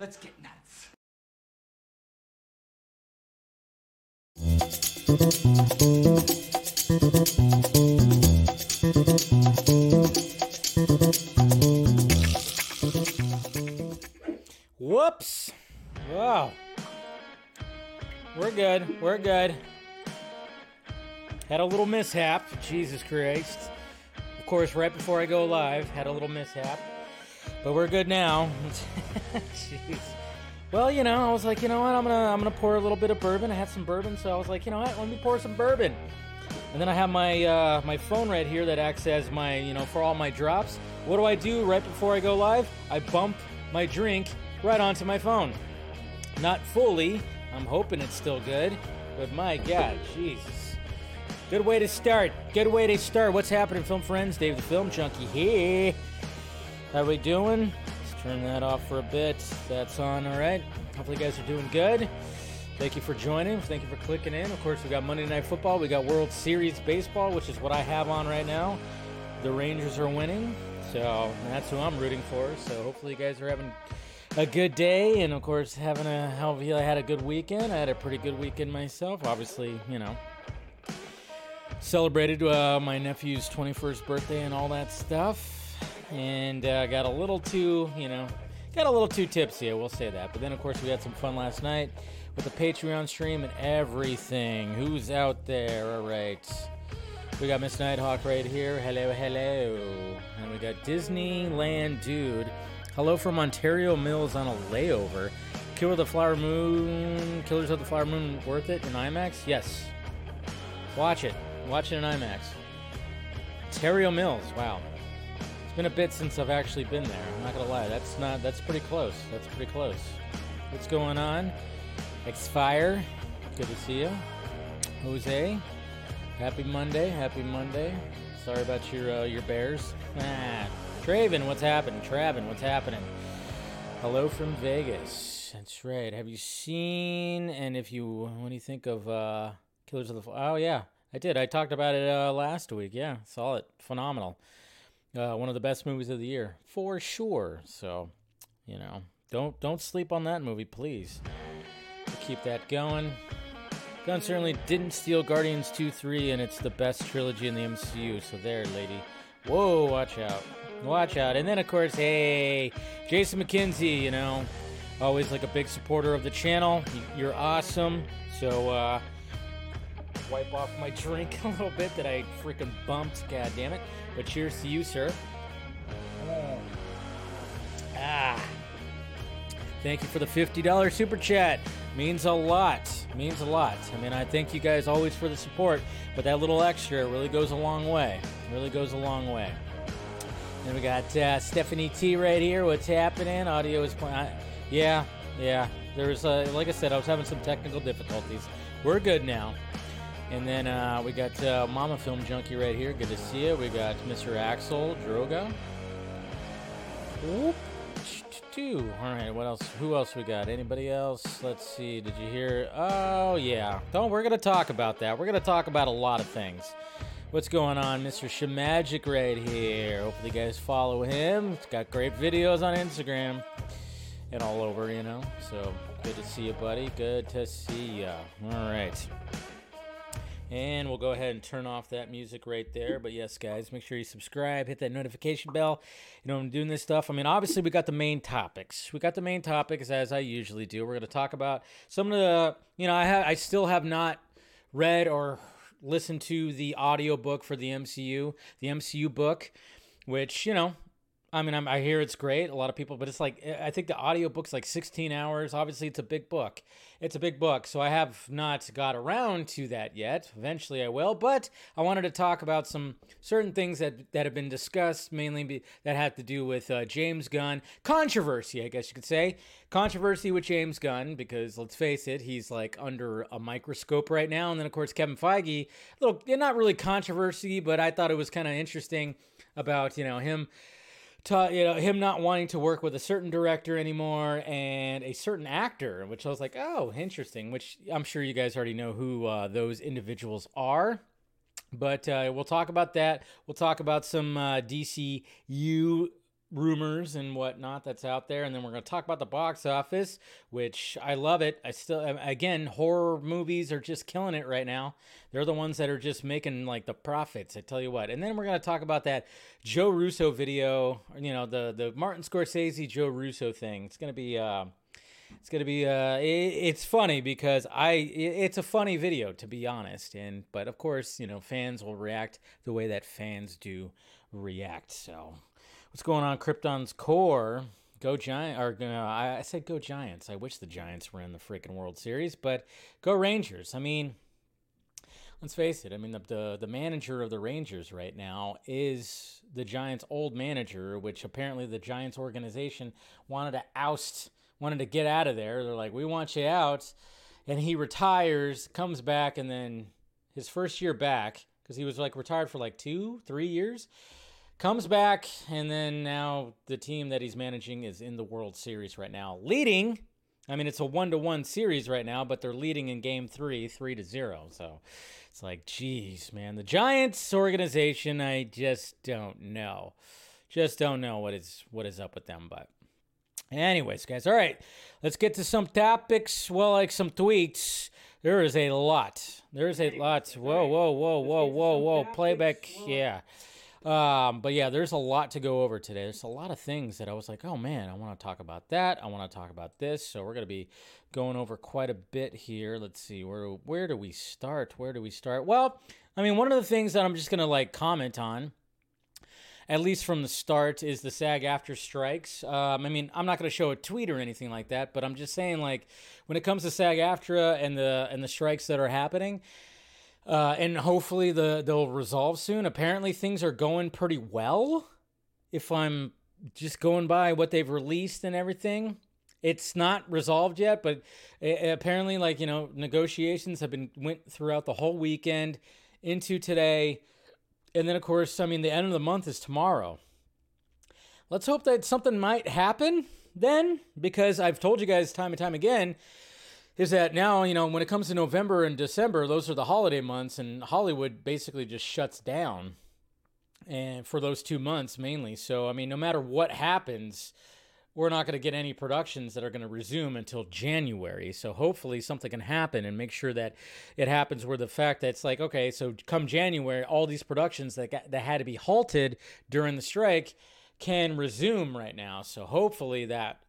Let's get nuts. Whoops. Wow. We're good. We're good. Had a little mishap. Jesus Christ. Of course, right before I go live, had a little mishap. But we're good now. Well, you know, I was like, you know what? I'm gonna I'm gonna pour a little bit of bourbon. I had some bourbon, so I was like, you know what? Let me pour some bourbon. And then I have my uh, my phone right here that acts as my you know for all my drops. What do I do right before I go live? I bump my drink right onto my phone. Not fully. I'm hoping it's still good, but my God, Jesus. Good way to start. Good way to start. What's happening, film friends? Dave the Film Junkee here. How we doing? Let's turn that off for a bit. That's on, all right. Hopefully, you guys are doing good. Thank you for joining. Thank you for clicking in. Of course, we got Monday Night Football. We got World Series Baseball, which is what I have on right now. The Rangers are winning, so that's who I'm rooting for. So hopefully, you guys are having a good day, and of course, having a hopefully I had a good weekend. I had a pretty good weekend myself. Obviously, you know, celebrated uh, my nephew's 21st birthday and all that stuff, and uh, got a little too, you know, got a little too tipsy. I will say that. But then, of course, we had some fun last night with the Patreon stream and everything. Who's out there? All right. We got Miss Nighthawk right here. Hello, hello. And we got Disneyland Dude. Hello from Ontario Mills on a layover. Killer of the Flower Moon. Killers of the Flower Moon worth it in IMAX? Yes. Watch it. Watch it in IMAX. Ontario Mills. Wow. Been a bit since I've actually been there. I'm not gonna lie. That's not. That's pretty close. That's pretty close. What's going on? Xfire. Good to see you. Jose. Happy Monday. Happy Monday. Sorry about your uh, your Bears. Ah. Traven, what's happening? Travin, what's happening? Hello from Vegas. That's right. Have you seen? And if you, what do you think of uh, Killers of the? Oh yeah, I did. I talked about it uh, last week. Yeah, saw it. Phenomenal. Uh, one of the best movies of the year for sure. So, you know, don't don't sleep on that movie, please. Keep that going. Gunn certainly didn't steal Guardians 2 3, and it's the best trilogy in the MCU. So, there, lady. Whoa, watch out. Watch out. And then, of course, hey, Jason McKenzie, you know, always like a big supporter of the channel. You're awesome. So, uh, wipe off my drink a little bit that I freaking bumped. God damn it. But cheers to you, sir. Ah. Thank you for the $50 super chat. Means a lot. Means a lot. I mean, I thank you guys always for the support, but that little extra really goes a long way. Really goes a long way. And we got uh, Stephanie T right here. What's happening? Audio is playing. Yeah, yeah. There's, uh, like I said, I was having some technical difficulties. We're good now. And then uh, we got uh, Mama Film Junkie right here. Good to see you. We got Mr. Axel Droga. Whoop. All right. What else? Who else we got? Anybody else? Let's see. Did you hear? Oh yeah. Don't. We're gonna talk about that. We're gonna talk about a lot of things. What's going on, Mr. Shemagic right here? Hopefully, you guys follow him. He's got great videos on Instagram and all over, you know. So good to see you, buddy. Good to see ya. All right. And we'll go ahead and turn off that music right there. But yes, guys, make sure you subscribe, hit that notification bell. You know, I'm doing this stuff. I mean, obviously, we got the main topics. We got the main topics as I usually do. We're going to talk about some of the, you know, I have, I still have not read or listened to the audiobook for the MCU, the MCU book, which, you know, I mean, I'm, I hear it's great. A lot of people, but it's like I think the audiobook's like 16 hours. Obviously, it's a big book. It's a big book, so I have not got around to that yet. Eventually, I will. But I wanted to talk about some certain things that that have been discussed, mainly be, that have to do with uh, James Gunn controversy. I guess you could say controversy with James Gunn because let's face it, he's like under a microscope right now. And then of course Kevin Feige, little not really controversy, but I thought it was kind of interesting about you know him you know him not wanting to work with a certain director anymore and a certain actor which i was like oh interesting which i'm sure you guys already know who uh, those individuals are. But uh, we'll talk about that. We'll talk about some uh, dcu rumors and whatnot that's out there and then we're going to talk about the box office which i love it. I still again horror movies are just killing it right now. They're the ones that are just making like the profits i tell you what. And then we're going to talk about that joe russo video you know the the martin scorsese joe russo thing. It's going to be uh it's gonna be uh it, it's funny because i it, it's a funny video to be honest and but of course you know fans will react the way that fans do react so what's going on Krypton's core. Go Giant, or uh, I said go Giants. I wish the Giants were in the freaking World Series, but go Rangers. I mean, let's face it. I mean, the, the, the manager of the Rangers right now is the Giants' old manager, which apparently the Giants organization wanted to oust, wanted to get out of there. They're like, we want you out, and he retires, comes back, and then his first year back because he was like retired for like two, three years comes back, and then now the team that he's managing is in the World Series right now, leading. I mean, it's a one to one series right now, but they're leading in game three, three to zero. So it's like, geez, man, the Giants organization, I just don't know. Just don't know what is what is up with them. But anyways, guys, all right, let's get to some topics. Well, like some tweets. There is a lot. There is a lot. Whoa, whoa, whoa, whoa, whoa, whoa. Playback. Yeah. Um, but yeah, there's a lot to go over today. There's a lot of things that I was like, oh man, I want to talk about that. I want to talk about this. So we're gonna be going over quite a bit here. Let's see where where do we start? Where do we start? Well, I mean, one of the things that I'm just gonna like comment on at least from the start, is the SAG-AFTRA strikes. Um, I mean, I'm not going to show a tweet or anything like that, but I'm just saying, like, when it comes to SAG-AFTRA and the and the strikes that are happening, uh, and hopefully the they'll resolve soon. Apparently things are going pretty well. If I'm just going by what they've released and everything, it's not resolved yet. But apparently, like you know, negotiations have been went throughout the whole weekend into today, and then of course, I mean, the end of the month is tomorrow. Let's hope that something might happen then, because I've told you guys time and time again is that now, you know, when it comes to November and December, those are the holiday months, and Hollywood basically just shuts down and for those two months mainly. So, I mean, no matter what happens, we're not going to get any productions that are going to resume until January. So hopefully something can happen and make sure that it happens where the fact that it's like, okay, so come January, all these productions that got, that had to be halted during the strike can resume right now. So hopefully that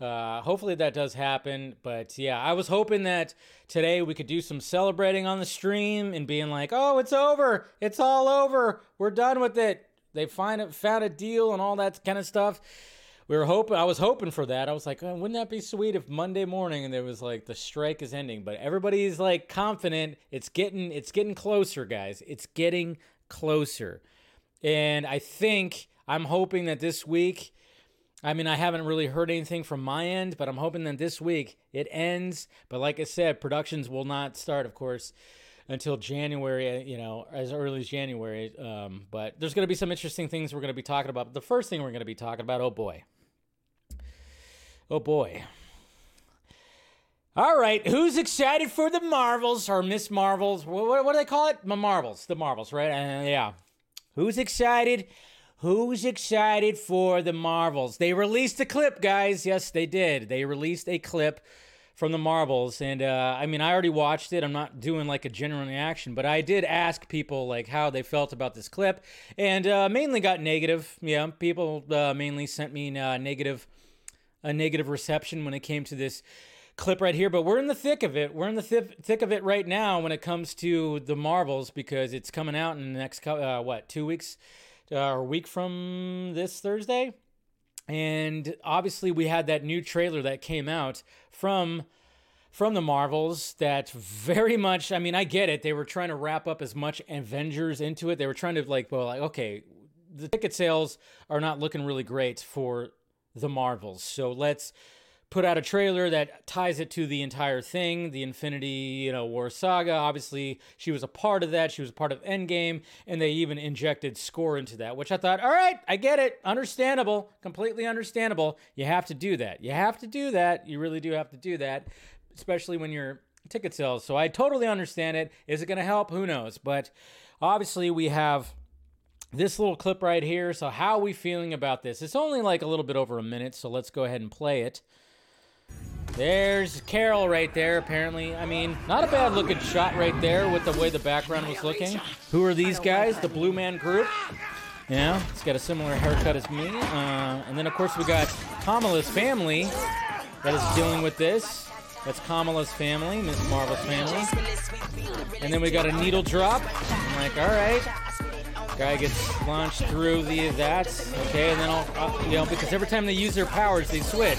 uh, hopefully that does happen. But yeah, I was hoping that today we could do some celebrating on the stream and being like, oh, it's over. It's all over. We're done with it. They find it, found a deal and all that kind of stuff. We were hoping. I was hoping for that. I was like, oh, wouldn't that be sweet if Monday morning and there was like the strike is ending? But everybody's like confident. It's getting. It's getting closer, guys. It's getting closer. And I think I'm hoping that this week I mean, I haven't really heard anything from my end, but I'm hoping that this week it ends. But like I said, productions will not start, of course, until January, uh, you know, as early as January. Um, but there's going to be some interesting things we're going to be talking about. the first thing we're going to be talking about, oh boy. Oh boy. All right, who's excited for the Marvels or Miss Marvels? What, what, do they call it? Marvels, the Marvels, right? Uh, yeah. Who's excited Who's excited for the Marvels? They released a clip, guys. Yes, they did. They released a clip from the Marvels, and uh, I mean, I already watched it. I'm not doing like a general reaction, but I did ask people like how they felt about this clip, and uh, mainly got negative. Yeah, people uh, mainly sent me uh, negative, a negative reception when it came to this clip right here. But we're in the thick of it. We're in the th- thick of it right now when it comes to the Marvels because it's coming out in the next uh, what two weeks uh, a week from this Thursday. And obviously, we had that new trailer that came out from from the Marvels that very much. I mean, I get it. They were trying to wrap up as much Avengers into it. They were trying to like, well, like okay, the ticket sales are not looking really great for the Marvels, so let's put out a trailer that ties it to the entire thing, the Infinity, you know, War saga. Obviously, she was a part of that. She was a part of Endgame, and they even injected score into that, which I thought, all right, I get it, understandable, completely understandable. You have to do that. You have to do that. You really do have to do that, especially when you're ticket sales. So I totally understand it. Is it going to help? Who knows? But obviously, we have this little clip right here. So, how are we feeling about this? It's only like a little bit over a minute, so let's go ahead and play it. There's Carol right there, apparently. I mean, not a bad looking shot right there with the way the background was looking. Who are these guys? The Blue Man Group. Yeah, he's got a similar haircut as me. Uh, and then, of course, we got Kamala's family that is dealing with this. That's Kamala's family, Miss Marvel's family. And then we got a needle drop. I'm like, all right. Guy gets launched through the that's okay, and then I'll, you know because every time they use their powers, they switch.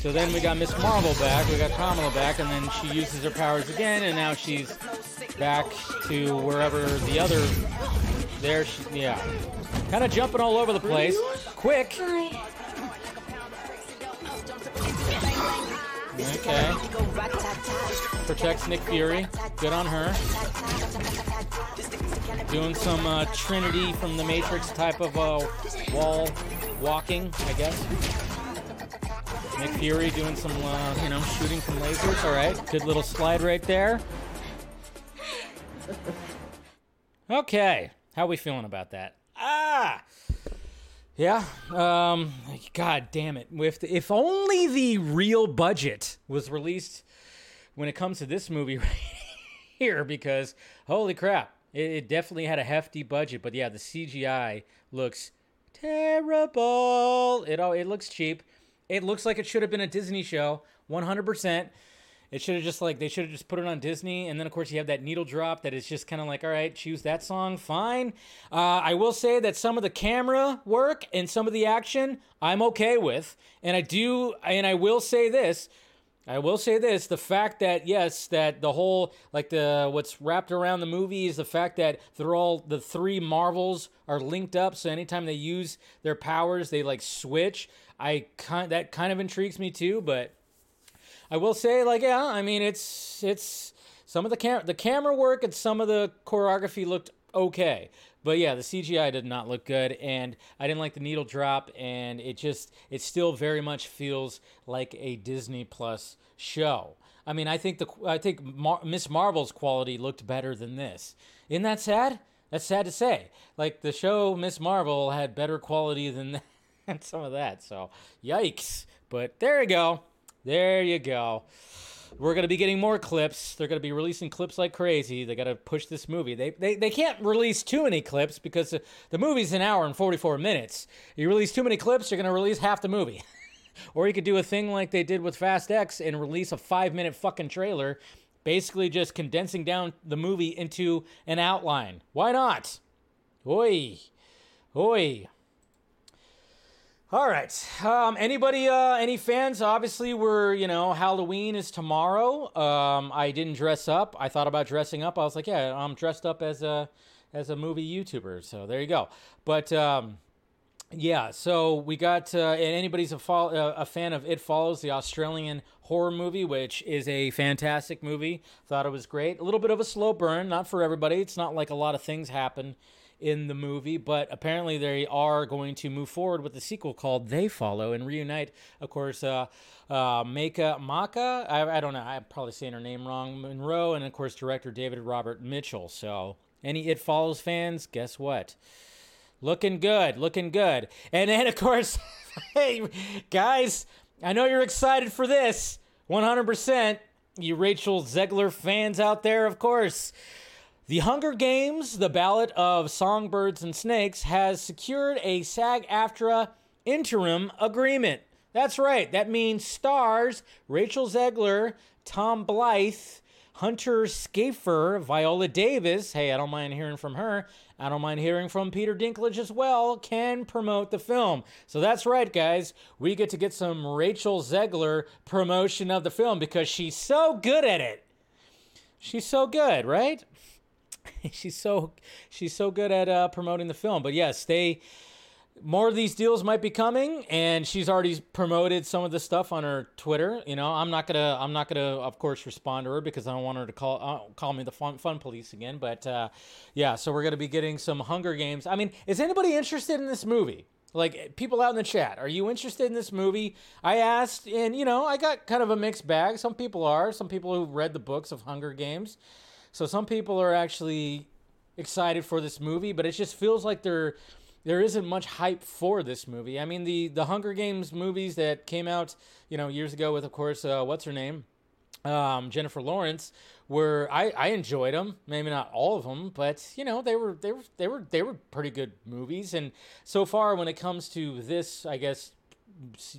So then we got Miss Marvel back, we got Kamala back, and then she uses her powers again, and now she's back to wherever the other. There, she, yeah, kind of jumping all over the place. Quick. Okay. Protects Nick Fury. Good on her. Doing some uh, Trinity from the Matrix type of uh, wall walking, I guess. Nick Fury doing some, uh, you know, shooting some lasers. All right, good little slide right there. Okay, how are we feeling about that? Ah, yeah. Um, God damn it! If if only the real budget was released when it comes to this movie right here, because holy crap, it, it definitely had a hefty budget. But yeah, the CGI looks terrible. It oh, it looks cheap. It looks like it should have been a Disney show, 100%. It should have just like they should have just put it on Disney, and then of course you have that needle drop that is just kind of like, all right, choose that song, fine. Uh, I will say that some of the camera work and some of the action I'm okay with, and I do, and I will say this, I will say this: the fact that yes, that the whole like the what's wrapped around the movie is the fact that they're all the three Marvels are linked up, so anytime they use their powers, they like switch. I kind that kind of intrigues me too, but I will say like yeah, I mean it's it's some of the cam- the camera work and some of the choreography looked okay. But yeah, the CGI did not look good, and I didn't like the needle drop, and it just it still very much feels like a Disney Plus show. I mean, I think the I think Mar- Miss Marvel's quality looked better than this. Isn't that sad? That's sad to say. Like the show Miss Marvel had better quality than that and some of that. So, yikes. But there you go. There you go. We're to be getting more clips. They're to be releasing clips like crazy. They got to push this movie. They, they, they can't release too many clips because the, movie's an hour and 44 minutes. You release too many clips, you're to release half the movie. or you could do a thing like they did with Fast X and release a five minute fucking trailer, basically just condensing down the movie into an outline. Why not? Oi. Oi. All right. Um, anybody, uh, any fans? Obviously, we're, you know, Halloween is tomorrow. Um, I didn't dress up. I thought about dressing up. I was like, yeah, I'm dressed up as a, as a movie YouTuber. So there you go. But, um, yeah, so we got, uh, and anybody's a, fo- uh, a fan of It Follows, the Australian horror movie, which is a fantastic movie. Thought it was great. A little bit of a slow burn, not for everybody. It's not like a lot of things happen in the movie, but apparently they are going to move forward with the sequel called They Follow and reunite, of course, uh, uh, Maka Maka. I, I don't know. I'm probably saying her name wrong. Monroe, and of course, director David Robert Mitchell. So, any It Follows fans, guess what? Looking good, looking good. And then, of course, hey, guys, I know you're excited for this. 100%. You Rachel Zegler fans out there, of course. The Hunger Games, the Ballad of Songbirds and Snakes, has secured a SAG AFTRA interim agreement. That's right, that means stars Rachel Zegler, Tom Blyth, Hunter Schafer, Viola Davis, hey, I don't mind hearing from her. I don't mind hearing from Peter Dinklage as well, can promote the film. So that's right, guys. We get to get some Rachel Zegler promotion of the film because she's so good at it. She's so good, right? she's so she's so good at uh, promoting the film. But yes, they more of these deals might be coming, and she's already promoted some of the stuff on her Twitter. You know, I'm not gonna I'm not gonna of course respond to her because I don't want her to call uh, call me the fun fun police again. But uh, yeah, so we're gonna be getting some Hunger Games. I mean, is anybody interested in this movie? Like people out in the chat, are you interested in this movie? I asked, and you know, I got kind of a mixed bag. Some people are. Some people who read the books of Hunger Games. So some people are actually excited for this movie, but it just feels like there there isn't much hype for this movie. I mean, the the Hunger Games movies that came out, you know, years ago with, of course, uh, what's her name, um, Jennifer Lawrence, were I, I enjoyed them. Maybe not all of them, but you know, they were they were they were they were pretty good movies. And so far, when it comes to this, I guess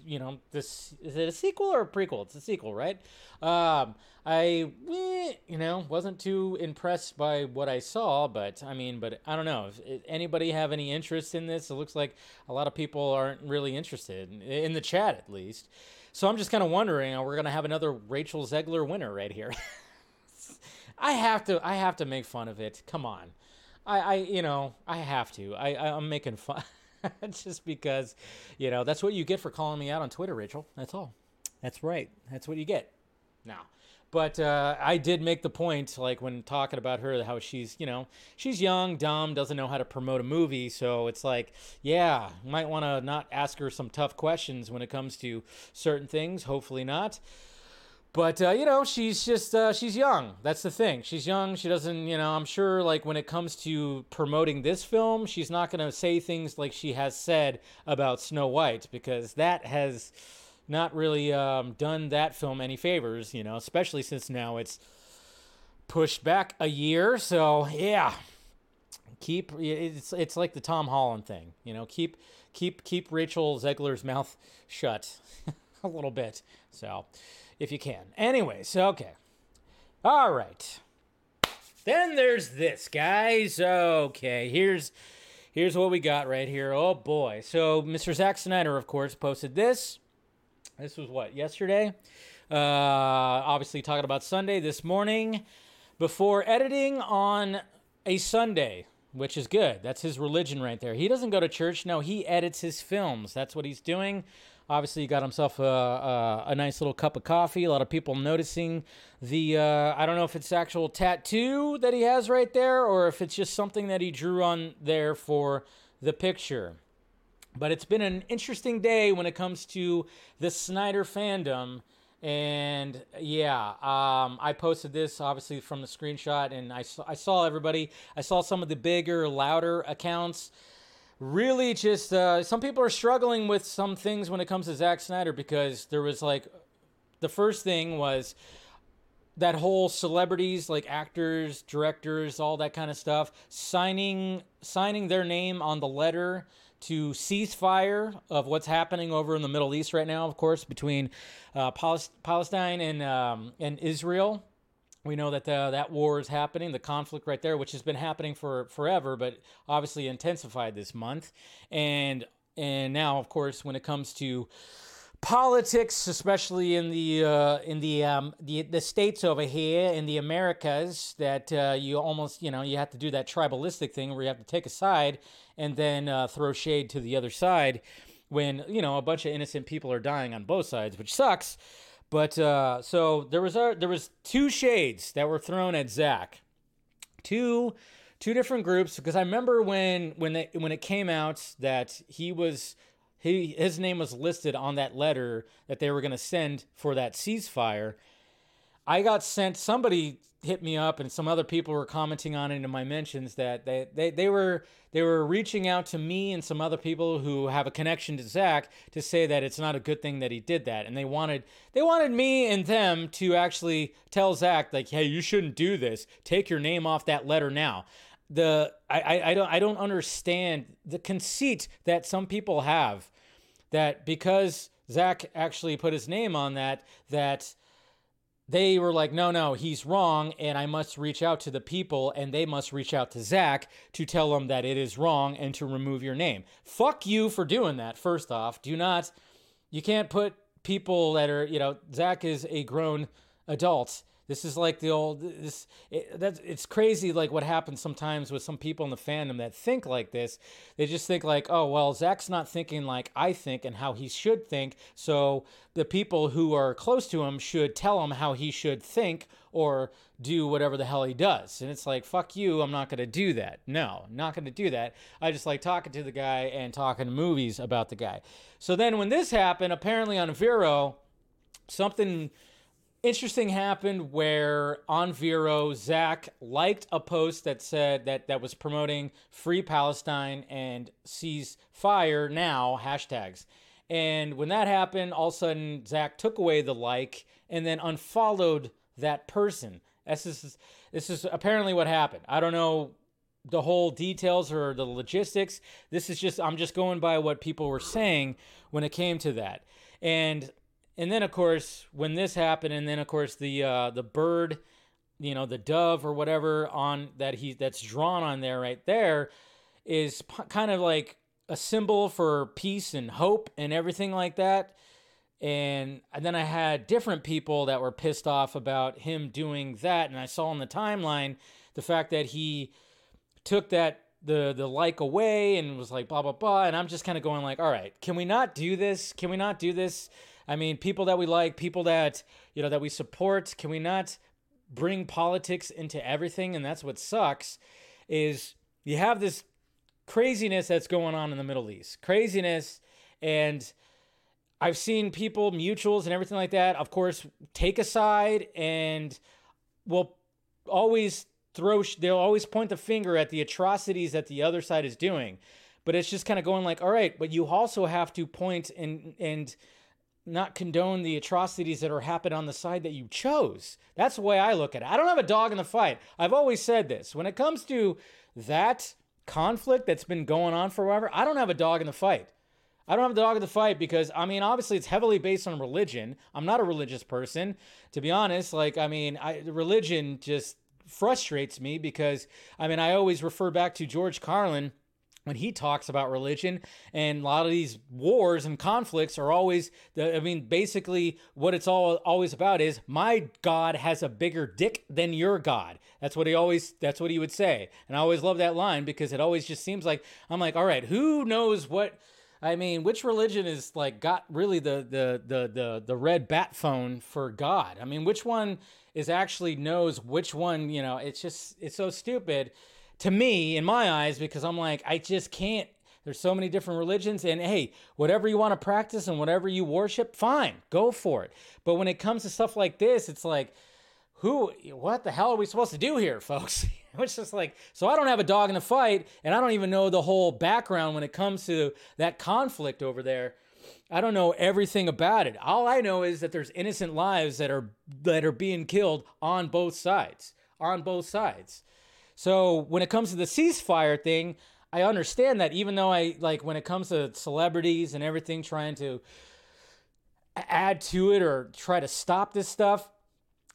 you know, this is it a sequel or a prequel? It's a sequel, right? Um, I, eh, you know, wasn't too impressed by what I saw, but I mean, but I don't know. If, anybody have any interest in this? It looks like a lot of people aren't really interested in, the chat, at least. So I'm just kind of wondering, we're we going to have another Rachel Zegler winner right here? I have to, I have to make fun of it. Come on, I, I, you know, I have to. I, I'm making fun. just because, you know, that's what you get for calling me out on Twitter, Rachel. That's all. That's right. That's what you get. Now, but uh, I did make the point, like when talking about her, how she's, you know, she's young, dumb, doesn't know how to promote a movie. So it's like, yeah, might want to not ask her some tough questions when it comes to certain things. Hopefully not. But uh, you know, she's just uh, she's young. That's the thing. She's young. She doesn't, you know. I'm sure, like when it comes to promoting this film, she's not going to say things like she has said about Snow White because that has not really um, done that film any favors. You know, especially since now it's pushed back a year. So yeah, keep it's it's like the Tom Holland thing. You know, keep keep keep Rachel Zegler's mouth shut a little bit. So if you can. Anyways, okay. All right. Then there's this, guys. Okay, here's here's what we got right here. Oh boy. So Mr. Zack Snyder, of course, posted this. This was what yesterday. Uh, obviously talking about Sunday this morning before editing on a Sunday, which is good. That's his religion right there. He doesn't go to church. No, he edits his films. That's what he's doing. Obviously, he got himself a, a, a, nice little cup of coffee. A lot of people noticing the, uh, I don't know if it's actual tattoo that he has right there or if it's just something that he drew on there for the picture. But it's been an interesting day when it comes to the Snyder fandom. And yeah, um, I posted this obviously from the screenshot, and I I saw everybody. I saw some of the bigger, louder accounts really just uh, some people are struggling with some things when it comes to Zack Snyder because there was like the first thing was that whole celebrities like actors, directors, all that kind of stuff signing signing their name on the letter to ceasefire of what's happening over in the Middle East right now, of course, between uh, Palestine and um, and Israel. We know that the, that war is happening, the conflict right there, which has been happening for forever, but obviously intensified this month. And and now, of course, when it comes to politics, especially in the uh, in the, um, the the states over here in the Americas, that uh, you almost you know you have to do that tribalistic thing where you have to take a side and then uh, throw shade to the other side when you know a bunch of innocent people are dying on both sides, which sucks. But uh, so there was a, there was two shades that were thrown at Zack, two two different groups. Because I remember when when they, when it came out that he was he his name was listed on that letter that they were going to send for that ceasefire. I got sent somebody hit me up and some other people were commenting on it in my mentions that they, they, they were they were reaching out to me and some other people who have a connection to Zack to say that it's not a good thing that he did that. And they wanted they wanted me and them to actually tell Zack like hey you shouldn't do this. Take your name off that letter now. The I, I, I don't I don't understand the conceit that some people have that because Zack actually put his name on that that they were like, no, no, he's wrong, and I must reach out to the people, and they must reach out to Zack to tell him that it is wrong and to remove your name. Fuck you for doing that, first off. Do not, you can't put people that are, you know, Zack is a grown adult this is like the old this it, that's it's crazy like what happens sometimes with some people in the fandom that think like this. They just think like, "Oh, well, Zack's not thinking like I think and how he should think." So the people who are close to him should tell him how he should think or do whatever the hell he does. And it's like, "Fuck you, I'm not going to do that." No, not going to do that. I just like talking to the guy and talking movies about the guy. So then when this happened, apparently on Vero, something interesting happened where on Vero, Zack liked a post that said that that was promoting free Palestine and cease fire now hashtags. And when that happened, all of a sudden Zack took away the like and then unfollowed that person. This is this is apparently what happened. I don't know the whole details or the logistics. This is just I'm just going by what people were saying when it came to that. And and then of course when this happened and then of course the uh the bird you know the dove or whatever on that he that's drawn on there right there is p- kind of like a symbol for peace and hope and everything like that and, and then I had different people that were pissed off about him doing that. And I saw in the timeline the fact that he took that the the like away and was like blah blah blah. And I'm just kind of going like, all right, can we not do this? Can we not do this? I mean, people that we like, people that you know that we support, can we not bring politics into everything? And that's what sucks is you have this craziness that's going on in the Middle East. Craziness and I've seen people, mutuals and everything like that, of course, take a side and will always throw, they'll always point the finger at the atrocities that the other side is doing. But it's just kind of going like, all right, but you also have to point and, and, not condone the atrocities that are happening on the side that you chose. That's the way I look at it. I don't have a dog in the fight. I've always said this. When it comes to that conflict that's been going on forever, I don't have a dog in the fight. I don't have a dog in the fight because I mean, obviously, it's heavily based on religion. I'm not a religious person, to be honest. Like, I mean, I, religion just frustrates me because I mean, I always refer back to George Carlin when he talks about religion and a lot of these wars and conflicts are always the i mean basically what it's all always about is my god has a bigger dick than your god that's what he always that's what he would say and i always love that line because it always just seems like i'm like all right who knows what I mean, which religion is like got really the the the the the red bat phone for God? I mean, which one is actually knows which one? You know, it's just it's so stupid to me in my eyes because I'm like I just can't. There's so many different religions, and hey, whatever you want to practice and whatever you worship, fine, go for it. But when it comes to stuff like this, it's like, who? What the hell are we supposed to do here, folks? It's just like, so I don't have a dog in the fight, and I don't even know the whole background when it comes to that conflict over there. I don't know everything about it. All I know is that there's innocent lives that are that are being killed on both sides. On both sides. So when it comes to the ceasefire thing, I understand that even though I like when it comes to celebrities and everything trying to add to it or try to stop this stuff,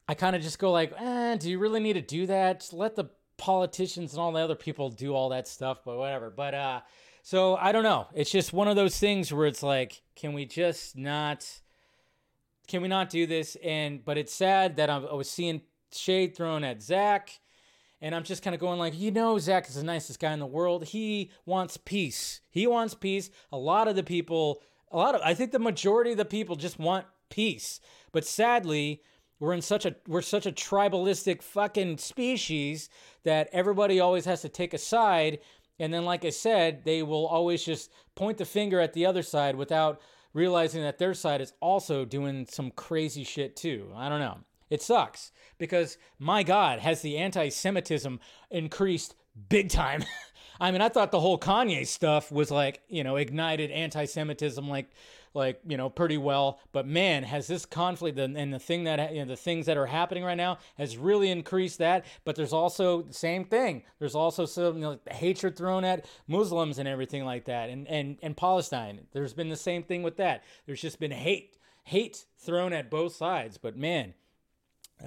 I kind of just go like, eh, do you really need to do that? Just let the politicians and all the other people do all that stuff, but whatever. But uh, so I don't know. It's just one of those things where it's like, can we just not? Can we not do this? And but it's sad that I was seeing shade thrown at Zack, and I'm just kind of going like, you know, Zack is the nicest guy in the world. He wants peace. He wants peace. A lot of the people, a lot of, I think the majority of the people just want peace. But sadly, we're in such a we're such a tribalistic fucking species that everybody always has to take a side and then like I said, they will always just point the finger at the other side without realizing that their side is also doing some crazy shit too. I don't know. It sucks because my God, has the anti Semitism increased big time. I mean, I thought the whole Kanye stuff was like, you know, ignited anti Semitism like like you know pretty well. But man, has this conflict and, and the thing that you know, the things that are happening right now has really increased that. But there's also the same thing. There's also some you know, hatred thrown at Muslims and everything like that, and and and Palestine. There's been the same thing with that. There's just been hate hate thrown at both sides. But man,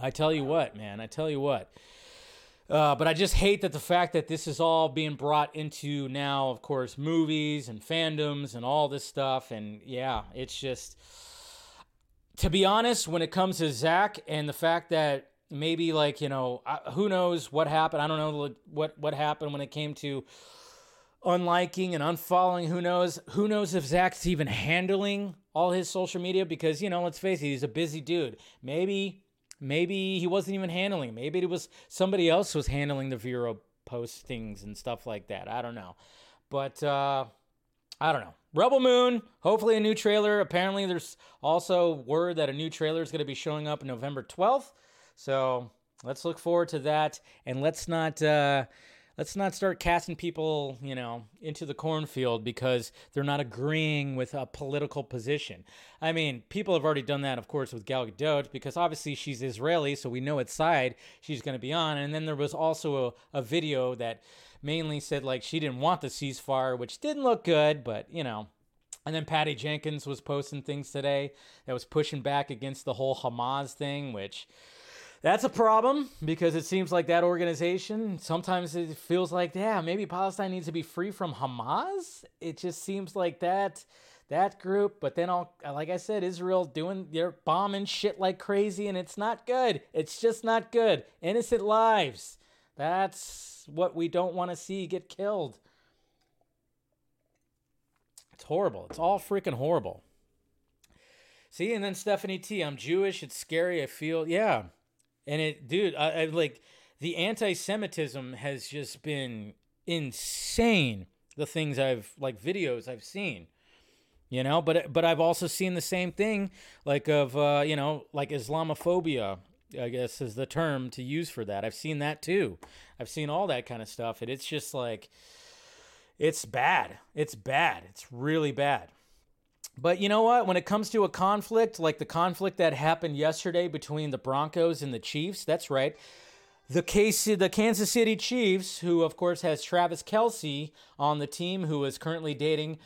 I tell you what, man, I tell you what. Uh, but I just hate that the fact that this is all being brought into now, of course, movies and fandoms and all this stuff. And yeah, it's just, to be honest, when it comes to Zack and the fact that maybe like you know who knows what happened. I don't know what what happened when it came to unliking and unfollowing. Who knows? Who knows if Zack's even handling all his social media? Because you know, let's face it, he's a busy dude. Maybe Maybe he wasn't even handling. Maybe it was somebody else was handling the Vero postings and stuff like that. I don't know. But uh, I don't know. Rebel Moon, hopefully a new trailer. Apparently, there's also word that a new trailer is going to be showing up November 12th. So let's look forward to that, and let's not uh, let's not start casting people, you know, into the cornfield because they're not agreeing with a political position. I mean, people have already done that, of course, with Gal Gadot because obviously she's Israeli, so we know what side she's going to be on. And then there was also a, a video that mainly said like she didn't want the ceasefire, which didn't look good, but you know. And then Patty Jenkins was posting things today that was pushing back against the whole Hamas thing, which that's a problem because it seems like that organization sometimes it feels like yeah maybe palestine needs to be free from hamas. It just seems like that that group but then all like i said israel doing they're bombing shit like crazy and it's not good. It's just not good. Innocent lives. That's what we don't want to see get killed. It's horrible. It's all freaking horrible. See and then stephanie t i'm jewish. It's scary. I feel yeah and it, dude, I, I like the anti-Semitism has just been insane. The things I've like videos I've seen, you know, but but I've also seen the same thing, like of uh, you know, like Islamophobia. I guess is the term to use for that. I've seen that too. I've seen all that kind of stuff, and it's just like, it's bad. It's bad. It's really bad. But you know what? When it comes to a conflict, like the conflict that happened yesterday between the Broncos and the Chiefs, that's right. The case, the Kansas City Chiefs, who of course has Travis Kelce on the team, who is currently dating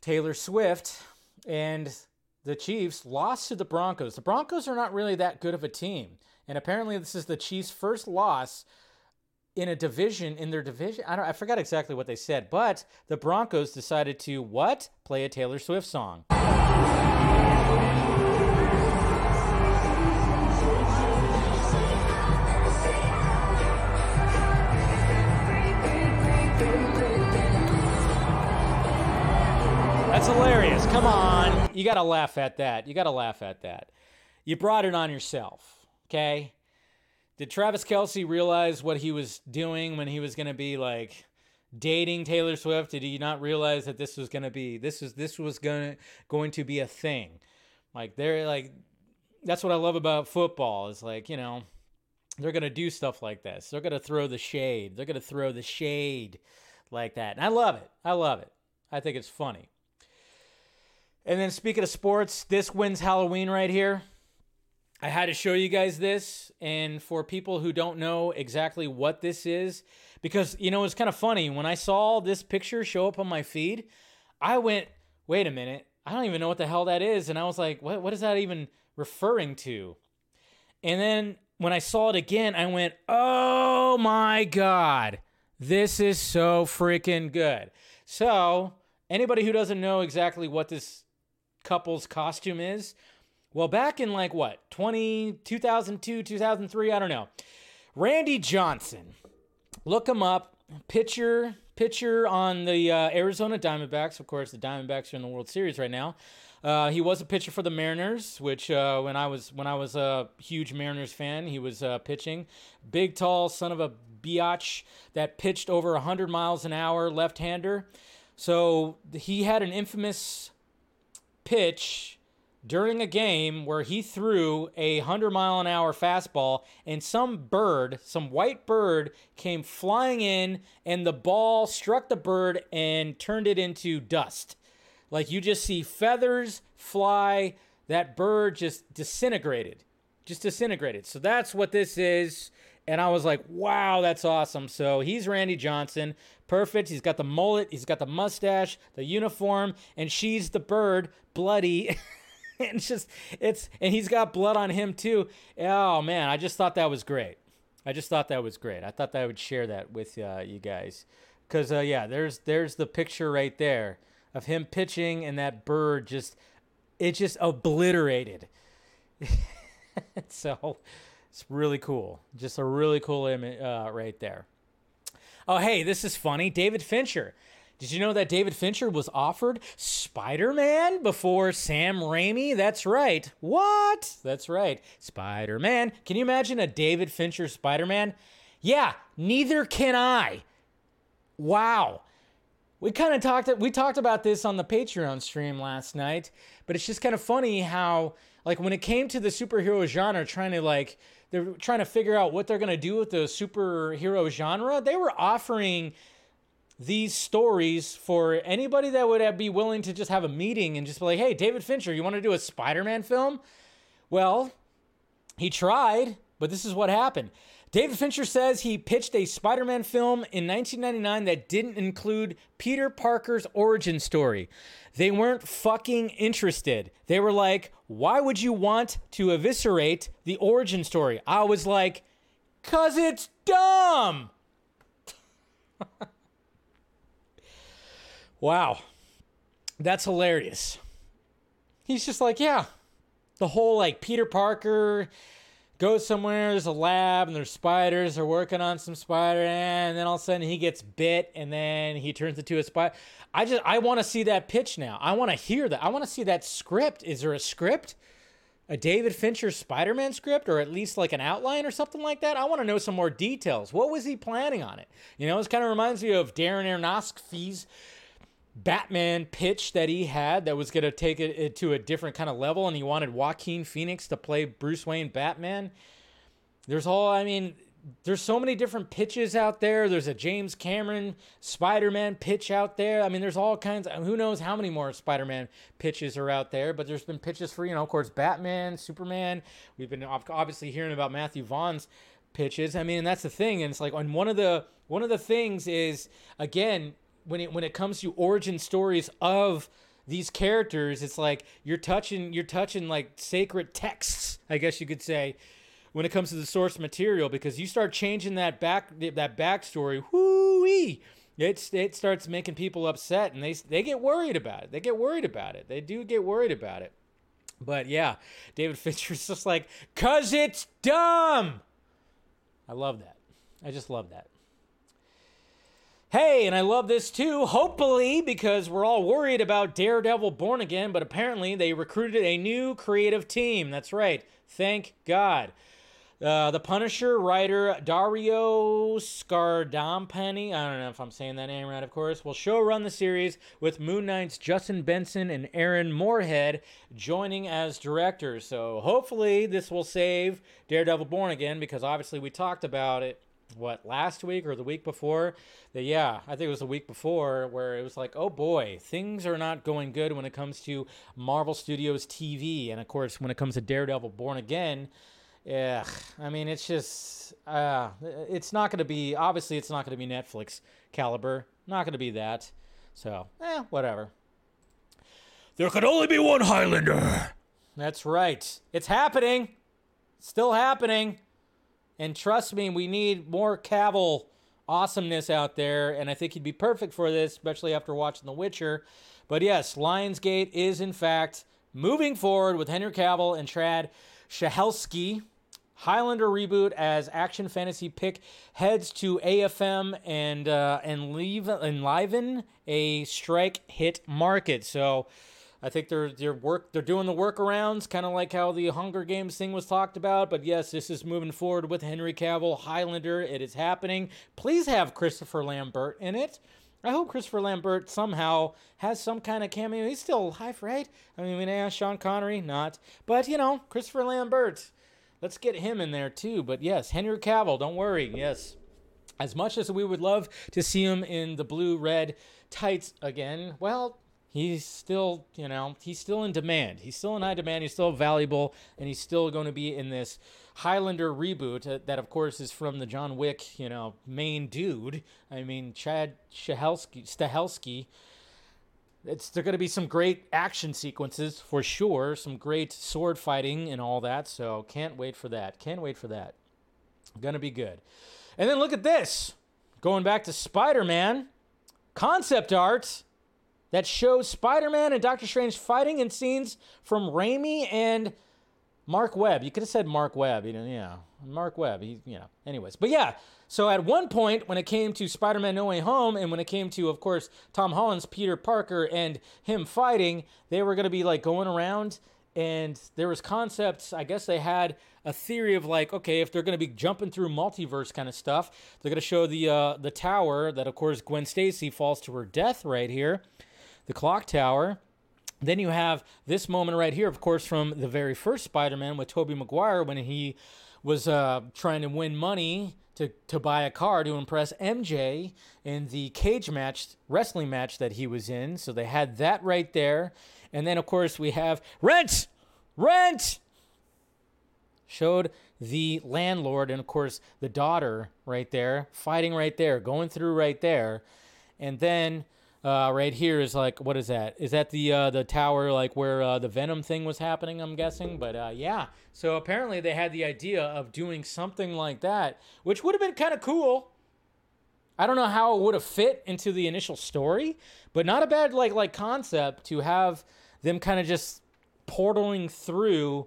Taylor Swift, and the Chiefs lost to the Broncos. The Broncos are not really that good of a team, and apparently this is the Chiefs' first loss in a division in their division. I don't I forgot exactly what they said, but the Broncos decided to what? Play a Taylor Swift song. That's hilarious. Come on. You got to laugh at that. You got to laugh at that. You brought it on yourself, okay? Did Travis Kelce realize what he was doing when he was going to be like dating Taylor Swift? Did he not realize that this was going to be this was this was going going to be a thing? Like they're like that's what I love about football is like, you know, they're going to do stuff like this. They're going to throw the shade. They're going to throw the shade like that. And I love it. I love it. I think it's funny. And then speaking of sports, this wins Halloween right here. I had to show you guys this. And for people who don't know exactly what this is, because, you know, it's kind of funny. When I saw this picture show up on my feed, I went, wait a minute. I don't even know what the hell that is. And I was like, what, what is that even referring to? And then when I saw it again, I went, oh my God, this is so freaking good. So, anybody who doesn't know exactly what this couple's costume is, well, back in like what, 20, 2002, 2003, I don't know. Randy Johnson, look him up. Pitcher, pitcher on the uh, Arizona Diamondbacks. Of course, the Diamondbacks are in the World Series right now. Uh, he was a pitcher for the Mariners, which uh, when I was when I was a huge Mariners fan, he was uh, pitching. Big, tall son of a biatch that pitched over 100 miles an hour, left-hander. So he had an infamous pitch during a game where he threw a 100 mile an hour fastball and some bird, some white bird, came flying in and the ball struck the bird and turned it into dust. Like you just see feathers fly, that bird just disintegrated. Just disintegrated. So that's what this is. And I was like, wow, that's awesome. So he's Randy Johnson. Perfect. He's got the mullet, he's got the mustache, the uniform, and she's the bird, bloody. it's just it's and he's got blood on him too. Oh man, I just thought that was great. I just thought that was great. I thought that I would share that with uh, you guys because uh, yeah, there's there's the picture right there of him pitching and that bird just it just obliterated. so it's really cool. Just a really cool image uh, right there. Oh hey, this is funny. David Fincher did you know that David Fincher was offered Spider Man before Sam Raimi? That's right. What? That's right. Spider Man. Can you imagine a David Fincher Spider Man? Yeah, neither can I. Wow. we kind of talked we talked about this on the Patreon stream last night, but it's just kind of funny how like when it came to the superhero genre trying to like they're trying to figure out what they're going to do with the superhero genre, they were offering these stories for anybody that would be willing to just have a meeting and just be like, "Hey, David Fincher, you want to do a Spider-Man film?" Well, he tried, but this is what happened. David Fincher says he pitched a Spider Man film in 1999 that didn't include Peter Parker's origin story. They weren't fucking interested. They were like, why would you want to eviscerate the origin story? I was like, because it's dumb. wow. That's hilarious. He's just like, yeah. The whole like Peter Parker goes somewhere, there's a lab, and there's spiders. They're working on some spider, and then all of a sudden he gets bit, and then he turns into a spider. I just I want to see that pitch now. I want to hear that. I want to see that script. Is there a script? A David Fincher Spider-Man script, or at least like an outline or something like that. I want to know some more details. What was he planning on it? You know, this kind of reminds me of Darren Aronofsky's Batman pitch that he had that was going to take it to a different kind of level, and he wanted Joaquin Phoenix to play Bruce Wayne Batman. There's all, I mean, there's so many different pitches out there. There's a James Cameron Spider-Man pitch out there. I mean, there's all kinds. Of, who knows how many more Spider-Man pitches are out there? But there's been pitches for you know, of course, Batman, Superman. We've been obviously hearing about Matthew Vaughn's pitches. I mean, and that's the thing. And it's like, and one of the one of the things is again when it when it comes to origin stories of these characters, it's like you're touching you're touching like sacred texts, I guess you could say, when it comes to the source material, because you start changing that back that backstory, whoo it it starts making people upset, and they they get worried about it. They get worried about it. They do get worried about it. But yeah, David Fincher's just like, cause it's dumb. I love that. I just love that. Hey, and I love this too, hopefully, because we're all worried about Daredevil Born Again, but apparently they recruited a new creative team. That's right. Thank God. Uh, the Punisher writer Dario Scardampenny, I don't know if I'm saying that name right, of course, will show run the series with Moon Knight's Justin Benson and Aaron Moorhead joining as directors. So hopefully this will save Daredevil Born Again because obviously we talked about it what last week or the week before? That yeah i think it was the week before where it was like oh boy things are not going good when it comes to marvel studios tv and of course when it comes to daredevil born again yeah i mean it's just uh it's not going to be obviously it's not going to be netflix caliber. Not going to be that. So eh whatever. There could only be one highlander. That's right. It's happening. Still happening and trust me, we need more Cavill awesomeness out there, and I think he'd be perfect for this, especially after watching The Witcher. But yes, Lionsgate is in fact moving forward with Henry Cavill and Chad Stahelski. Highlander reboot as action fantasy pick heads to AFM and uh, and leave enliven a strike hit market. So I think they're they're work they're doing the workarounds, kind of like how the Hunger Games thing was talked about. But yes, this is moving forward with Henry Cavill, Highlander. It is happening. Please have Christopher Lambert in it. I hope Christopher Lambert somehow has some kind of cameo. He's still alive, right? I mean, we yeah, Sean Connery, not. But, you know, Christopher Lambert. Let's get him in there too. But yes, Henry Cavill, don't worry. Yes. As much as we would love to see him in the blue red tights again, well, he's still, you know, he's still in demand. He's still in high demand. He's still valuable, and he's still going to be in this Highlander reboot uh, that, of course, is from the John Wick, you know, main dude. I mean, Chad Stahelski. Stahelski. It's there going to be some great action sequences for sure, some great sword fighting and all that. So can't wait for that. Can't wait for that. Gonna be good. And then look at this. Going back to Spider Man, concept art that shows Spider Man and Doctor Strange fighting in scenes from Raimi and Mark Webb. You could have said Mark Webb, you know, yeah. Marc Webb, he, you know, anyways. But yeah, so at one point, when it came to Spider Man No Way Home, and when it came to, of course, Tom Holland's Peter Parker and him fighting, they were going to be like going around and there was concepts i guess they had a theory of like okay if they're going to be jumping through multiverse kind of stuff they're going to show the uh, the tower that of course gwen stacy falls to her death right here the clock tower then you have this moment right here of course from the very first spider-man with tobey maguire when he was uh, trying to win money to, to buy a car to impress MJ in the cage match, wrestling match that he was in. So they had that right there. And then, of course, we have rent, rent. Showed the landlord and, of course, the daughter right there, fighting right there, going through right there. And then uh, right here is like, what is that? Is that the uh, the tower like where uh, the Venom thing was happening? I'm guessing, but uh, yeah. So apparently they had the idea of doing something like that, which would have been kind of cool. I don't know how it would have fit into the initial story, but not a bad like like concept to have them kind of just portaling through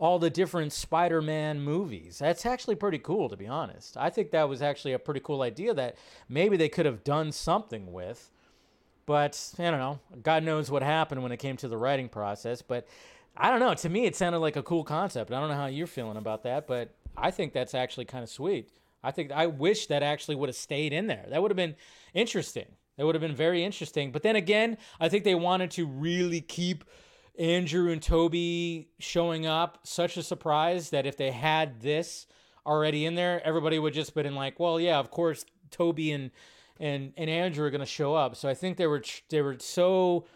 all the different Spider-Man movies. That's actually pretty cool to be honest. I think that was actually a pretty cool idea that maybe they could have done something with. But I don't know. God knows what happened when it came to the writing process. But I don't know. To me, it sounded like a cool concept. I don't know how you're feeling about that, but I think that's actually kind of sweet. I think I wish that actually would have stayed in there. That would have been interesting. That would have been very interesting. But then again, I think they wanted to really keep Andrew and Toby showing up such a surprise that if they had this already in there, everybody would just been like, well, yeah, of course, Toby and and and Andrew are going to show up. So I think they were they were so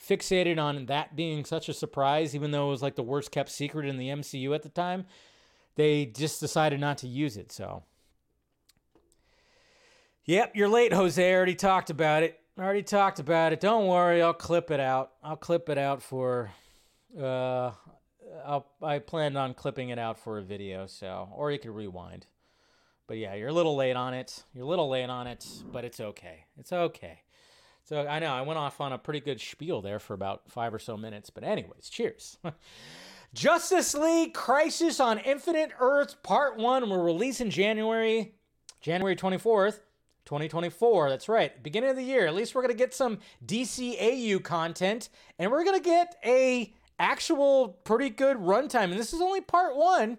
fixated on that being such a surprise, even though it was like the worst kept secret in the MCU at the time. They just decided not to use it. So, yep, you're late, Jose. I already talked about it. I already talked about it. Don't worry, I'll clip it out. I'll clip it out for. Uh, I'll, I planned on clipping it out for a video, so or you could rewind. But yeah, you're a little late on it. You're a little late on it, but it's okay. It's okay. So I know I went off on a pretty good spiel there for about five or so minutes. But, anyways, cheers. Justice League Crisis on Infinite Earth Part 1 will release in January, January 24th. 2024. That's right. Beginning of the year. At least we're going to get some DCAU content and we're going to get a actual pretty good runtime. And this is only part 1.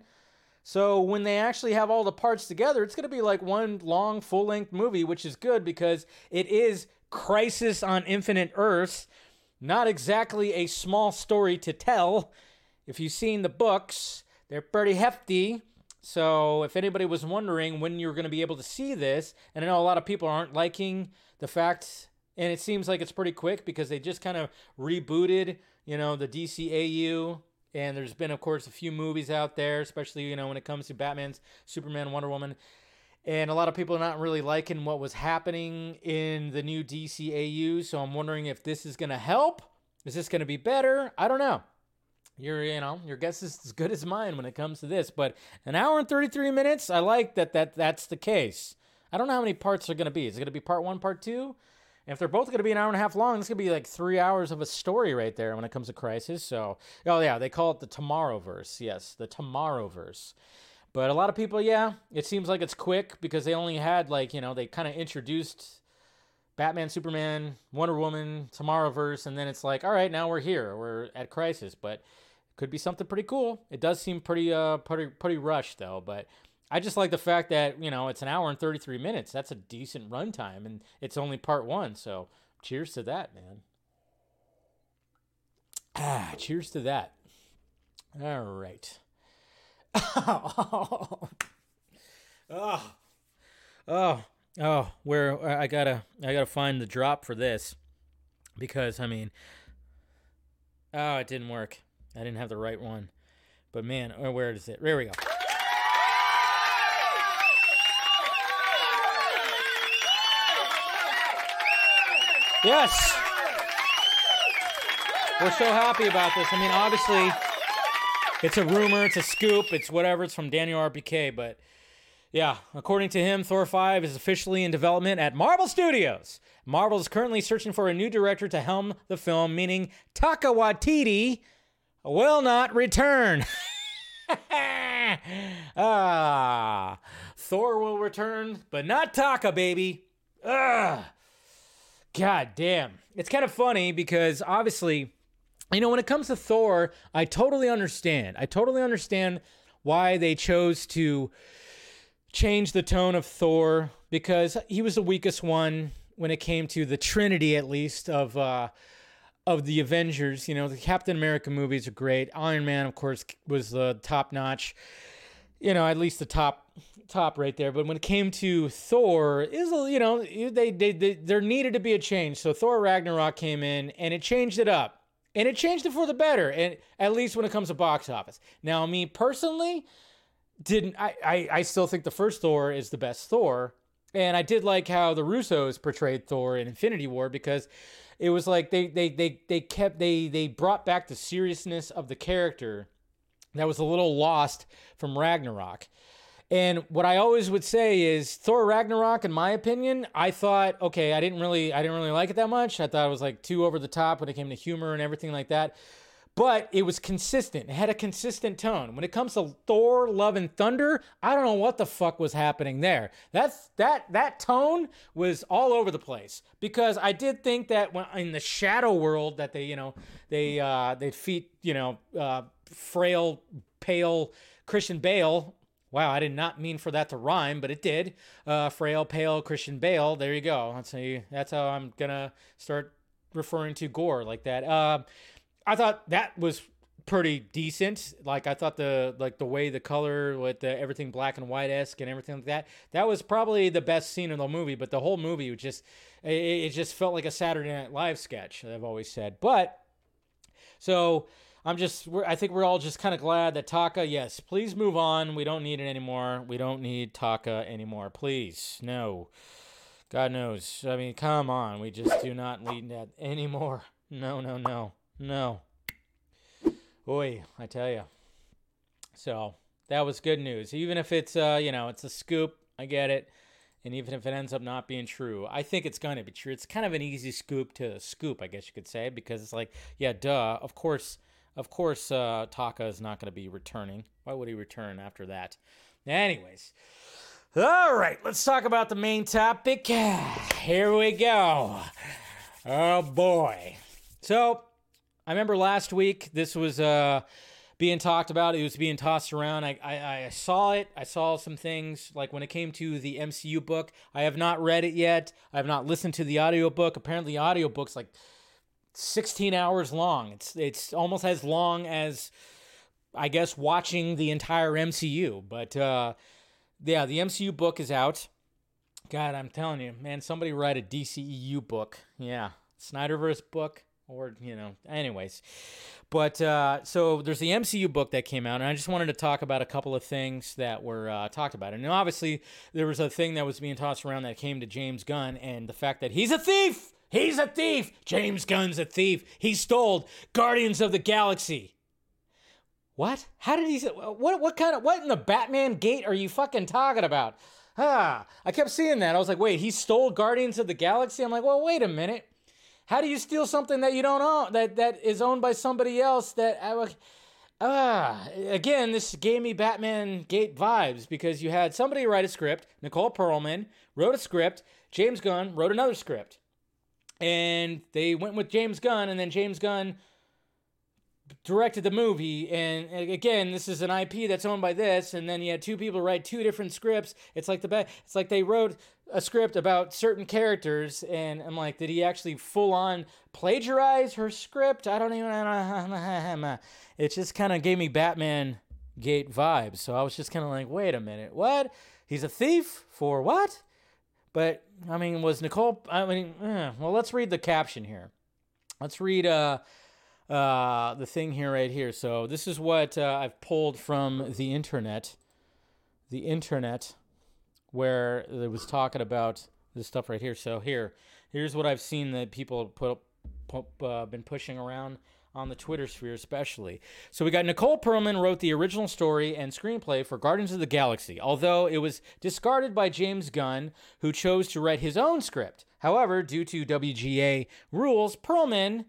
So when they actually have all the parts together, it's going to be like one long full length movie, which is good because it is Crisis on Infinite Earths. Not exactly a small story to tell. If you've seen the books, they're pretty hefty. So if anybody was wondering when you're going to be able to see this, and I know a lot of people aren't liking the fact, and it seems like it's pretty quick because they just kind of rebooted, you know, the DCAU and there's been, of course, a few movies out there, especially you know when it comes to Batman's, Superman, Wonder Woman, and a lot of people are not really liking what was happening in the new DCAU. So I'm wondering if this is going to help. Is this going to be better? I don't know. Your, you know, your guess is as good as mine when it comes to this. But an hour and 33 minutes, I like that that that's the case. I don't know how many parts are going to be. Is it going to be part one, part two? If they're both going to be an hour and a half long, it's going to be like three hours of a story right there when it comes to Crisis. So, oh yeah, they call it the Tomorrowverse. Yes, the Tomorrowverse. But a lot of people, yeah, it seems like it's quick because they only had like you know they kind of introduced Batman, Superman, Wonder Woman, Tomorrowverse, and then it's like, all right, now we're here, we're at Crisis, but could be something pretty cool. It does seem pretty uh pretty pretty rushed though, but I just like the fact that you know it's an hour and 33 minutes. That's a decent runtime, and it's only part one. So cheers to that, man. Ah, cheers to that. All right. oh, oh, oh, oh. Where I gotta, I gotta find the drop for this because I mean, oh, it didn't work. I didn't have the right one. But man, oh, where is it? There we go. Yes. We're so happy about this. I mean, obviously, it's a rumor, it's a scoop, it's whatever. It's from Daniel RPK, but yeah, according to him, Thor 5 is officially in development at Marvel Studios. Marvel is currently searching for a new director to helm the film, meaning Taika Waititi will not return. ah, Thor will return, but not Taka, baby. Ugh. God damn. It's kind of funny because obviously you know, when it comes to Thor, I totally understand. I totally understand why they chose to change the tone of Thor because he was the weakest one when it came to the Trinity, at least of uh, of the Avengers. You know, the Captain America movies are great. Iron Man, of course, was the top notch. You know, at least the top top right there. But when it came to Thor, is you know they, they they there needed to be a change. So Thor Ragnarok came in and it changed it up. And it changed it for the better, and at least when it comes to box office. Now, me personally, didn't I, I I still think the first Thor is the best Thor. And I did like how the Russos portrayed Thor in Infinity War because it was like they they they they kept they they brought back the seriousness of the character that was a little lost from Ragnarok. And what I always would say is Thor Ragnarok, in my opinion, I thought, okay, I didn't really I didn't really like it that much. I thought it was like too over the top when it came to humor and everything like that but it was consistent. It had a consistent tone. When it comes to Thor, Love and Thunder, I don't know what the fuck was happening there. That's that that tone was all over the place because I did think that when in the shadow world that they, you know, they uh they feed, you know, uh frail pale Christian Bale Wow, I did not mean for that to rhyme, but it did. Uh, frail, pale Christian Bale. There you go. That's how, that's how I'm gonna start referring to Gorr like that. Uh, I thought that was pretty decent. Like I thought the like the way the color with the everything black and white esque and everything like that. That was probably the best scene in the movie. But the whole movie was just it, it just felt like a Saturday Night Live sketch. I've always said. But so I'm just I think we're all just kind of glad that Taka. Yes, please move on. We don't need it anymore. We don't need Taka anymore. Please, no. God knows. I mean, come on. We just do not need that anymore. No, no, no. No. Boy, I tell you. So that was good news. Even if it's, uh, you know, it's a scoop, I get it. And even if it ends up not being true, I think it's going to be true. It's kind of an easy scoop to scoop, I guess you could say, because it's like, yeah, duh. Of course, of course, uh, Taka is not going to be returning. Why would he return after that? Anyways, all right, let's talk about the main topic. Here we go. Oh boy. So I remember last week this was uh, being talked about. It was being tossed around. I, I, I saw it. I saw some things like when it came to the MCU book. I have not read it yet. I have not listened to the audiobook. Apparently, the audiobook's like 16 hours long. It's it's almost as long as I guess watching the entire MCU. But uh, yeah, the MCU book is out. God, I'm telling you, man, somebody write a DCEU book. Yeah, Snyderverse book or you know anyways but uh, so there's the mcu book that came out and i just wanted to talk about a couple of things that were uh, talked about and obviously there was a thing that was being tossed around that came to james gunn and the fact that he's a thief he's a thief. James gunn's a thief. He stole guardians of the galaxy. What? How did he what what kind of what in the batman gate are you fucking talking about? Ah i kept seeing that. I was like wait he stole guardians of the galaxy? I'm like well wait a minute. How do you steal something that you don't own that that is owned by somebody else? That uh, ah, again, this gave me Batman Gate vibes because you had somebody write a script. Nicole Perlman wrote a script. James Gunn wrote another script, and they went with James Gunn, and then James Gunn directed the movie. And again this is an ip that's owned by this and then you had two people write two different scripts. It's like the best it's like they wrote a script about certain characters and i'm like did he actually full on plagiarize her script? I don't even know. it just kind of gave me batman gate vibes. So i was just kind of like wait a minute what? He's a thief? For what? But i mean was nicole i mean eh, well let's read the caption here let's read uh uh, the thing here right here. So this is what uh, I've pulled from the internet. The internet, where it was talking about this stuff right here. So here, here's what I've seen that people put, put uh, been pushing around on the Twitter sphere, especially. So we got Nicole Perlman wrote the original story and screenplay for Guardians of the Galaxy, although it was discarded by James Gunn, who chose to write his own script. However, due to WGA rules, Perlman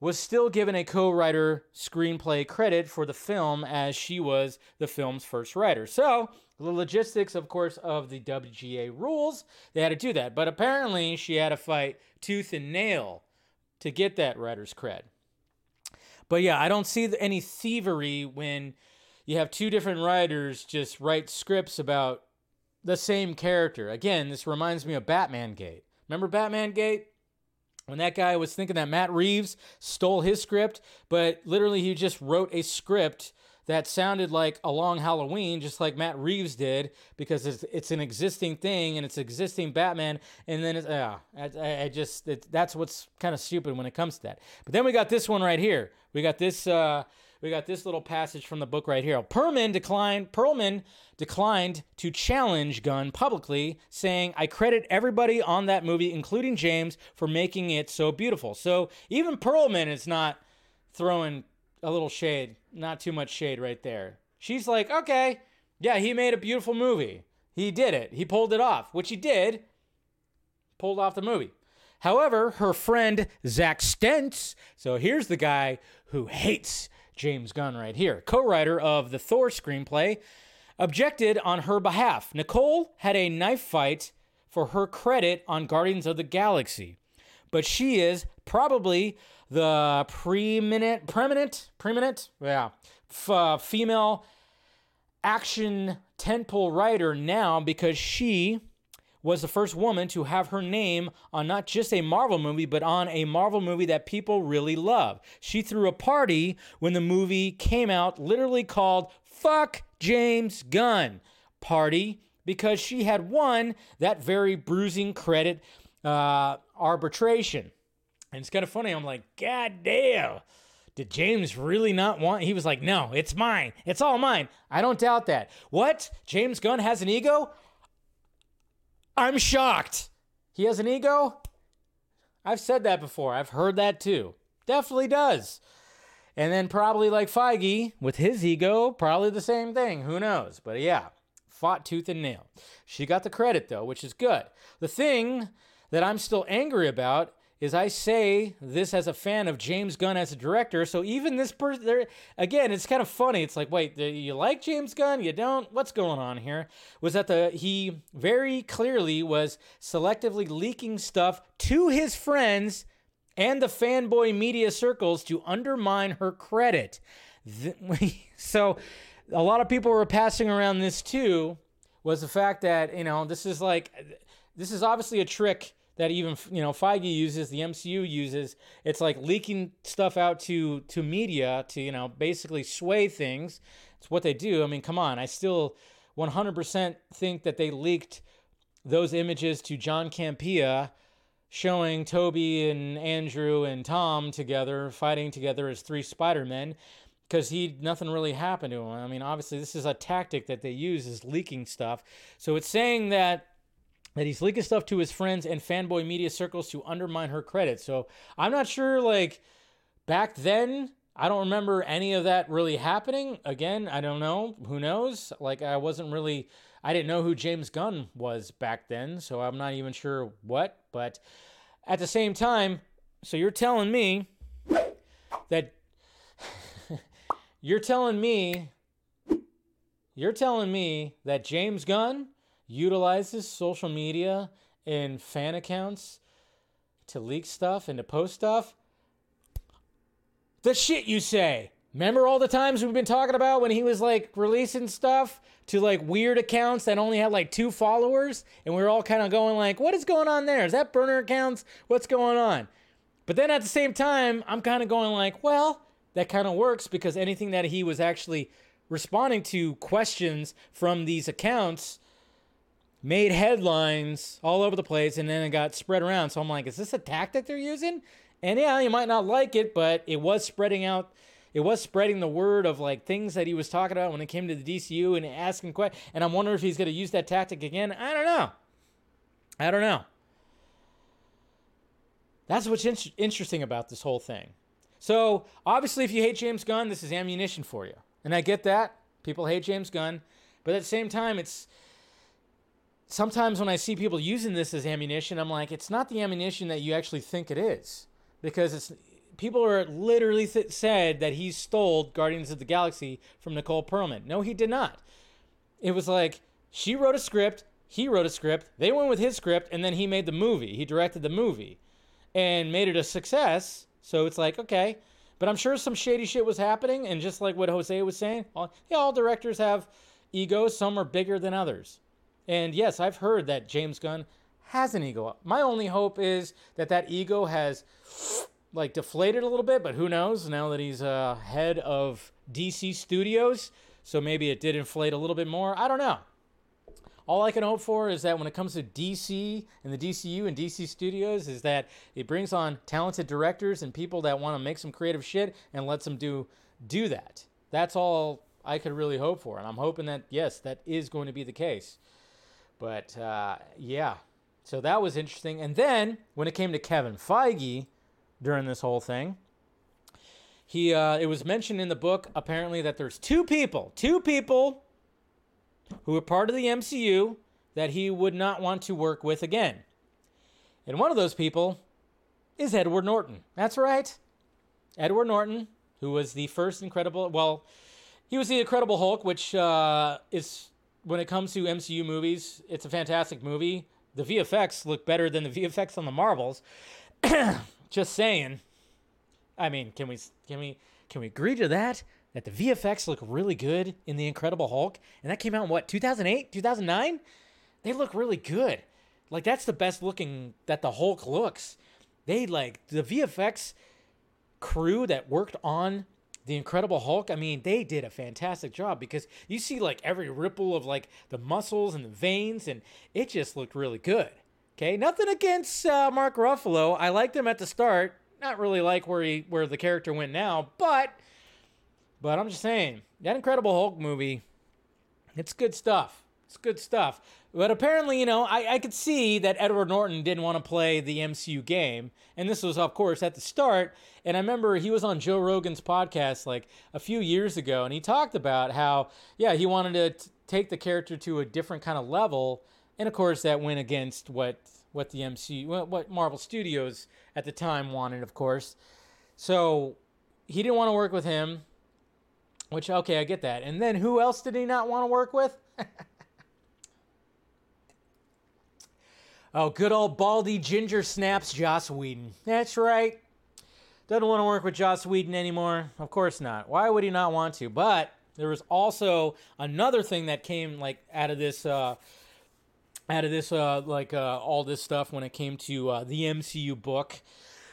was still given a co writer screenplay credit for the film as she was the film's first writer. So, the logistics, of course, of the WGA rules, they had to do that. But apparently, she had to fight tooth and nail to get that writer's cred. But yeah, I don't see any thievery when you have two different writers just write scripts about the same character. Again, this reminds me of Batman Gate. Remember Batman Gate? When that guy was thinking that Matt Reeves stole his script, but literally he just wrote a script that sounded like a long Halloween, just like Matt Reeves did, because it's, it's an existing thing and it's existing Batman. And then it's, uh, I, I just, it, that's what's kind of stupid when it comes to that. But then we got this one right here. We got this, uh, we got this little passage from the book right here. Perlman declined, Perlman declined to challenge Gunn publicly, saying, I credit everybody on that movie, including James, for making it so beautiful. So even Perlman is not throwing a little shade, not too much shade right there. She's like, okay, yeah, he made a beautiful movie. He did it. He pulled it off, which he did. Pulled off the movie. However, her friend Zack Stentz, so here's the guy who hates James Gunn right here, co writer of the Thor screenplay, objected on her behalf. Nicole had a knife fight for her credit on Guardians of the Galaxy, but she is probably the preeminent, preeminent, preeminent, yeah, f- uh, female action tentpole writer now because she was the first woman to have her name on not just a Marvel movie, but on a Marvel movie that people really love. She threw a party when the movie came out, literally called Fuck James Gunn Party, because she had won that very bruising credit uh, arbitration. And it's kind of funny. I'm like, God damn. Did James really not want? He was like, no, it's mine. It's all mine. I don't doubt that. What? James Gunn has an ego? I'm shocked. He has an ego? I've said that before. I've heard that too. Definitely does. And then probably like Feige with his ego, probably the same thing. Who knows? But yeah, fought tooth and nail. She got the credit though, which is good. The thing that I'm still angry about is I say this as a fan of James Gunn as a director. So even this person, again, it's kind of funny. It's like, wait, you like James Gunn? You don't? What's going on here? Was that the he very clearly was selectively leaking stuff to his friends and the fanboy media circles to undermine her credit. so a lot of people were passing around this too. Was the fact that you know this is like this is obviously a trick that even you know Feige uses, the MCU uses. It's like leaking stuff out to to media to you know basically sway things. It's what they do. I mean, come on. I still 100% think that they leaked those images to John Campea showing Toby and Andrew and Tom together fighting together as three Spider-Men because he nothing really happened to him. I mean, obviously this is a tactic that they use is leaking stuff. So it's saying that that he's leaking stuff to his friends and fanboy media circles to undermine her credit. So I'm not sure, like, back then, I don't remember any of that really happening. Again, I don't know. Who knows? Like, I wasn't really, I didn't know who James Gunn was back then, so I'm not even sure what. But at the same time, so you're telling me that, you're telling me, you're telling me that James Gunn utilizes social media and fan accounts to leak stuff and to post stuff, the shit you say. Remember all the times we've been talking about when he was like releasing stuff to like weird accounts that only had like two followers and we are all kind of going like, what is going on there? Is that burner accounts? What's going on? But then at the same time, I'm kind of going like, well, that kind of works because anything that he was actually responding to questions from these accounts made headlines all over the place and then it got spread around. So I'm like, is this a tactic they're using? And yeah, you might not like it, but it was spreading out. It was spreading the word of like things that he was talking about when it came to the DCU and asking questions. And I'm wondering if he's going to use that tactic again. I don't know. I don't know. That's what's in- interesting about this whole thing. So obviously, if you hate James Gunn, this is ammunition for you, and I get that. People hate James Gunn, but at the same time, it's sometimes when I see people using this as ammunition, I'm like, it's not the ammunition that you actually think it is, because it's people are literally th- said that he stole Guardians of the Galaxy from Nicole Perlman. No, he did not. It was like she wrote a script, he wrote a script, they went with his script, and then he made the movie. He directed the movie, and made it a success. So it's like okay. But I'm sure some shady shit was happening, and just like what Jose was saying, all, yeah, all directors have egos. Some are bigger than others. And yes, I've heard that James Gunn has an ego. My only hope is that that ego has like deflated a little bit, but who knows now that he's uh, head of DC Studios. So maybe it did inflate a little bit more. I don't know. All I can hope for is that when it comes to DC and the DCU and DC Studios, is that it brings on talented directors and people that want to make some creative shit and lets them do do that. That's all I could really hope for, and I'm hoping that yes, that is going to be the case. But uh, yeah, so that was interesting. And then when it came to Kevin Feige during this whole thing, he uh, it was mentioned in the book apparently that there's two people, two people who are part of the MCU that he would not want to work with again. And one of those people is Edward Norton. That's right. Edward Norton, who was the first Incredible, well, he was the Incredible Hulk, which uh, is, when it comes to MCU movies, it's a fantastic movie. The VFX look better than the VFX on the Marvels. Just saying. I mean, can we can we can we agree to that? That the VFX look really good in the Incredible Hulk, and that came out in what 2008, 2009. They look really good. Like that's the best looking that the Hulk looks. They like the VFX crew that worked on the Incredible Hulk. I mean, they did a fantastic job because you see like every ripple of like the muscles and the veins, and it just looked really good. Okay, nothing against uh, Mark Ruffalo. I liked him at the start not really like where he where the character went now, but but I'm just saying that Incredible Hulk movie, it's good stuff. It's good stuff. But apparently, you know, I, I could see that Edward Norton didn't want to play the MCU game. And this was, of course, at the start. And I remember he was on Joe Rogan's podcast like a few years ago. And he talked about how, yeah, he wanted to t- take the character to a different kind of level. And of course, that went against what what the MCU, what Marvel Studios at the time wanted, of course. So he didn't want to work with him, which okay, I get that. And then who else did he not want to work with? oh, good old baldy ginger snaps, Joss Whedon. That's right. Doesn't want to work with Joss Whedon anymore. Of course not. Why would he not want to? But there was also another thing that came like out of this. Uh, out of this, uh, like uh, all this stuff when it came to uh, the MCU book,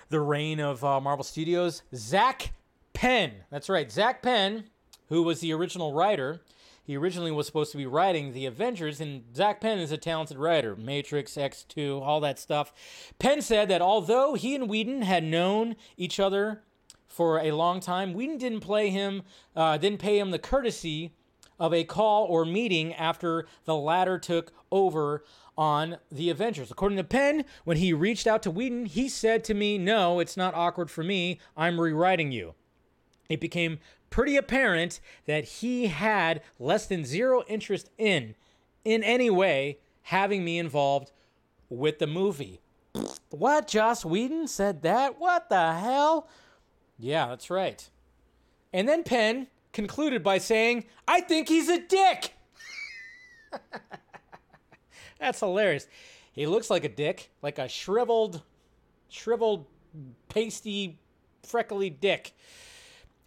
The Reign of uh, Marvel Studios. Zak Penn, that's right, Zak Penn, who was the original writer. He originally was supposed to be writing the Avengers, and Zak Penn is a talented writer. Matrix, X2, all that stuff. Penn said that although he and Whedon had known each other for a long time, Whedon didn't play him, uh, didn't pay him the courtesy of a call or meeting after the latter took over on the Avengers. According to Penn, when he reached out to Whedon, he said to me, No, it's not awkward for me. I'm rewriting you. It became pretty apparent that he had less than zero interest in, in any way, having me involved with the movie. What? Joss Whedon said that? What the hell? Yeah, that's right. And then Penn concluded by saying, I think he's a dick. That's hilarious. He looks like a dick, like a shriveled, shriveled, pasty, freckly dick.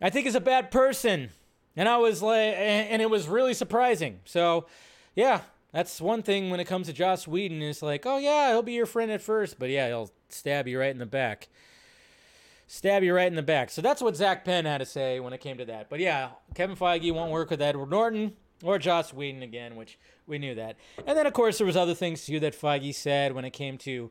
I think he's a bad person. And I was like, and it was really surprising. So, yeah, that's one thing when it comes to Joss Whedon. Is like, oh yeah, he'll be your friend at first, but yeah, he'll stab you right in the back stab you right in the back. So that's what Zak Penn had to say when it came to that. But yeah, Kevin Feige won't work with Edward Norton or Joss Whedon again, which we knew that. And then of course there was other things too that Feige said when it came to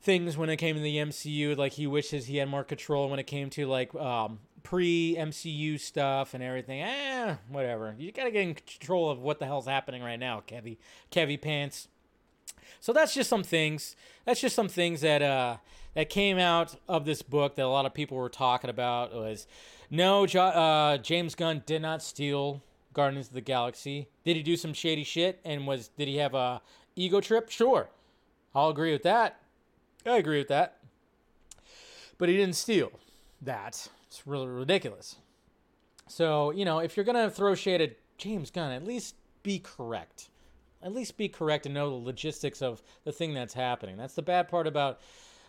things when it came to the MCU, like he wishes he had more control when it came to like um, pre MCU stuff and everything. Eh, whatever. You gotta get in control of what the hell's happening right now, Kevy. Kevy Pants. So that's just some things. That's just some things that uh that came out of this book that a lot of people were talking about was no, uh, James Gunn did not steal Guardians of the Galaxy. Did he do some shady shit? And was did he have a ego trip? Sure, I'll agree with that. I agree with that. But he didn't steal that. It's really ridiculous. So you know, if you're gonna throw shade at James Gunn, at least be correct. At least be correct and know the logistics of the thing that's happening. That's the bad part about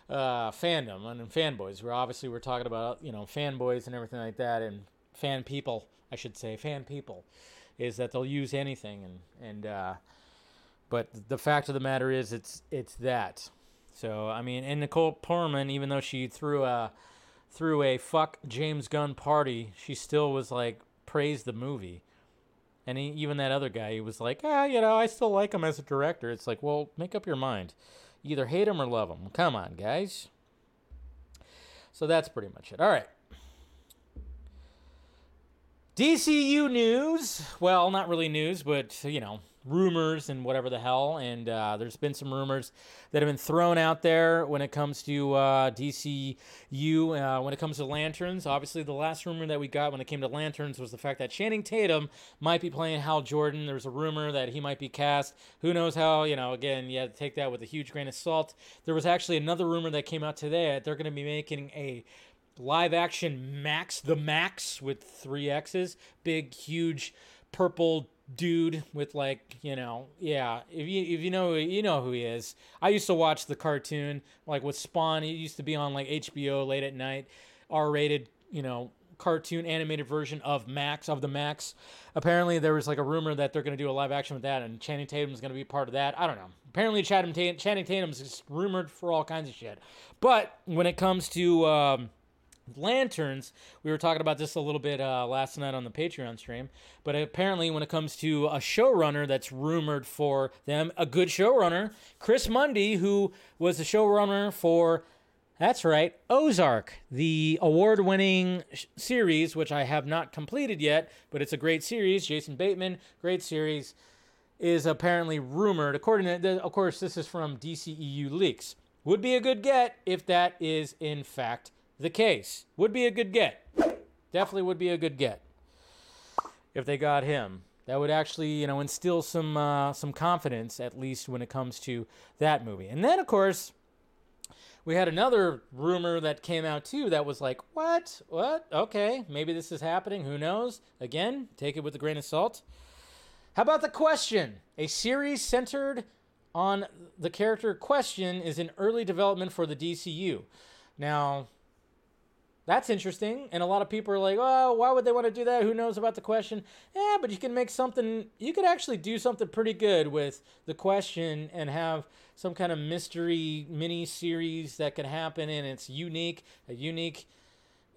uh, fandom and fanboys. We're obviously we're talking about you know fanboys and everything like that, and fan people, I should say, fan people, is that they'll use anything and and. Uh, but the fact of the matter is, it's it's that. So I mean, and Nicole Perlman, even though she threw a threw a fuck James Gunn party, she still was like praised the movie. And he, even that other guy, he was like, ah, you know, I still like him as a director. It's like, well, make up your mind. either hate him or love him. Come on, guys. So that's pretty much it. All right. DCU news. Well, not really news, but, you know, rumors and whatever the hell. And uh, there's been some rumors that have been thrown out there when it comes to uh, DCU, uh, when it comes to Lanterns. Obviously, the last rumor that we got when it came to Lanterns was the fact that Channing Tatum might be playing Hal Jordan. There's a rumor that he might be cast. Who knows how? You know, again, you have to take that with a huge grain of salt. There was actually another rumor that came out today that they're going to be making a live action Max the Max with three X's, big, huge purple dude with like you know yeah if you if you know you know who he is. I used to watch the cartoon like with spawn. He used to be on like hbo late at night. R-rated you know cartoon animated version of max of the max. Apparently there was like a rumor that they're going to do a live action with that and channing tatum is going to be part of that. I don't know. Apparently channing, channing rumored for all kinds of shit. But when it comes to um, lanterns. We were talking about this a little bit uh, last night on the patreon stream but apparently when it comes to a showrunner that's rumored for them a good showrunner chris mundy who was the showrunner for that's right ozark the award-winning sh- series which i have not completed yet but it's a great series. Jason bateman great series is apparently rumored. According to of course this is from dceu leaks. Would be a good get if that is in fact the case. Would be a good get. Definitely would be a good get if they got him. That would actually, you know, instill some uh, some confidence at least when it comes to that movie. And then, of course, we had another rumor that came out too that was like, what? What? Okay, maybe this is happening. Who knows? Again, take it with a grain of salt. How about the question? A series centered on the character Question is in early development for the DCU. Now, that's interesting. And a lot of people are like, oh, why would they want to do that? Who knows about the question? Yeah, but you can make something, you could actually do something pretty good with the question and have some kind of mystery mini series that could happen. And it's unique, a unique,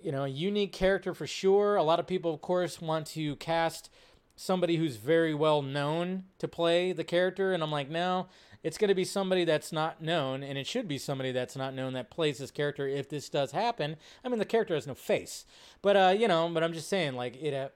you know, a unique character for sure. A lot of people, of course, want to cast somebody who's very well known to play the character. And I'm like, no, it's going to be somebody that's not known, and it should be somebody that's not known that plays this character if this does happen. I mean, the character has no face, but uh, you know, but I'm just saying, like it, uh,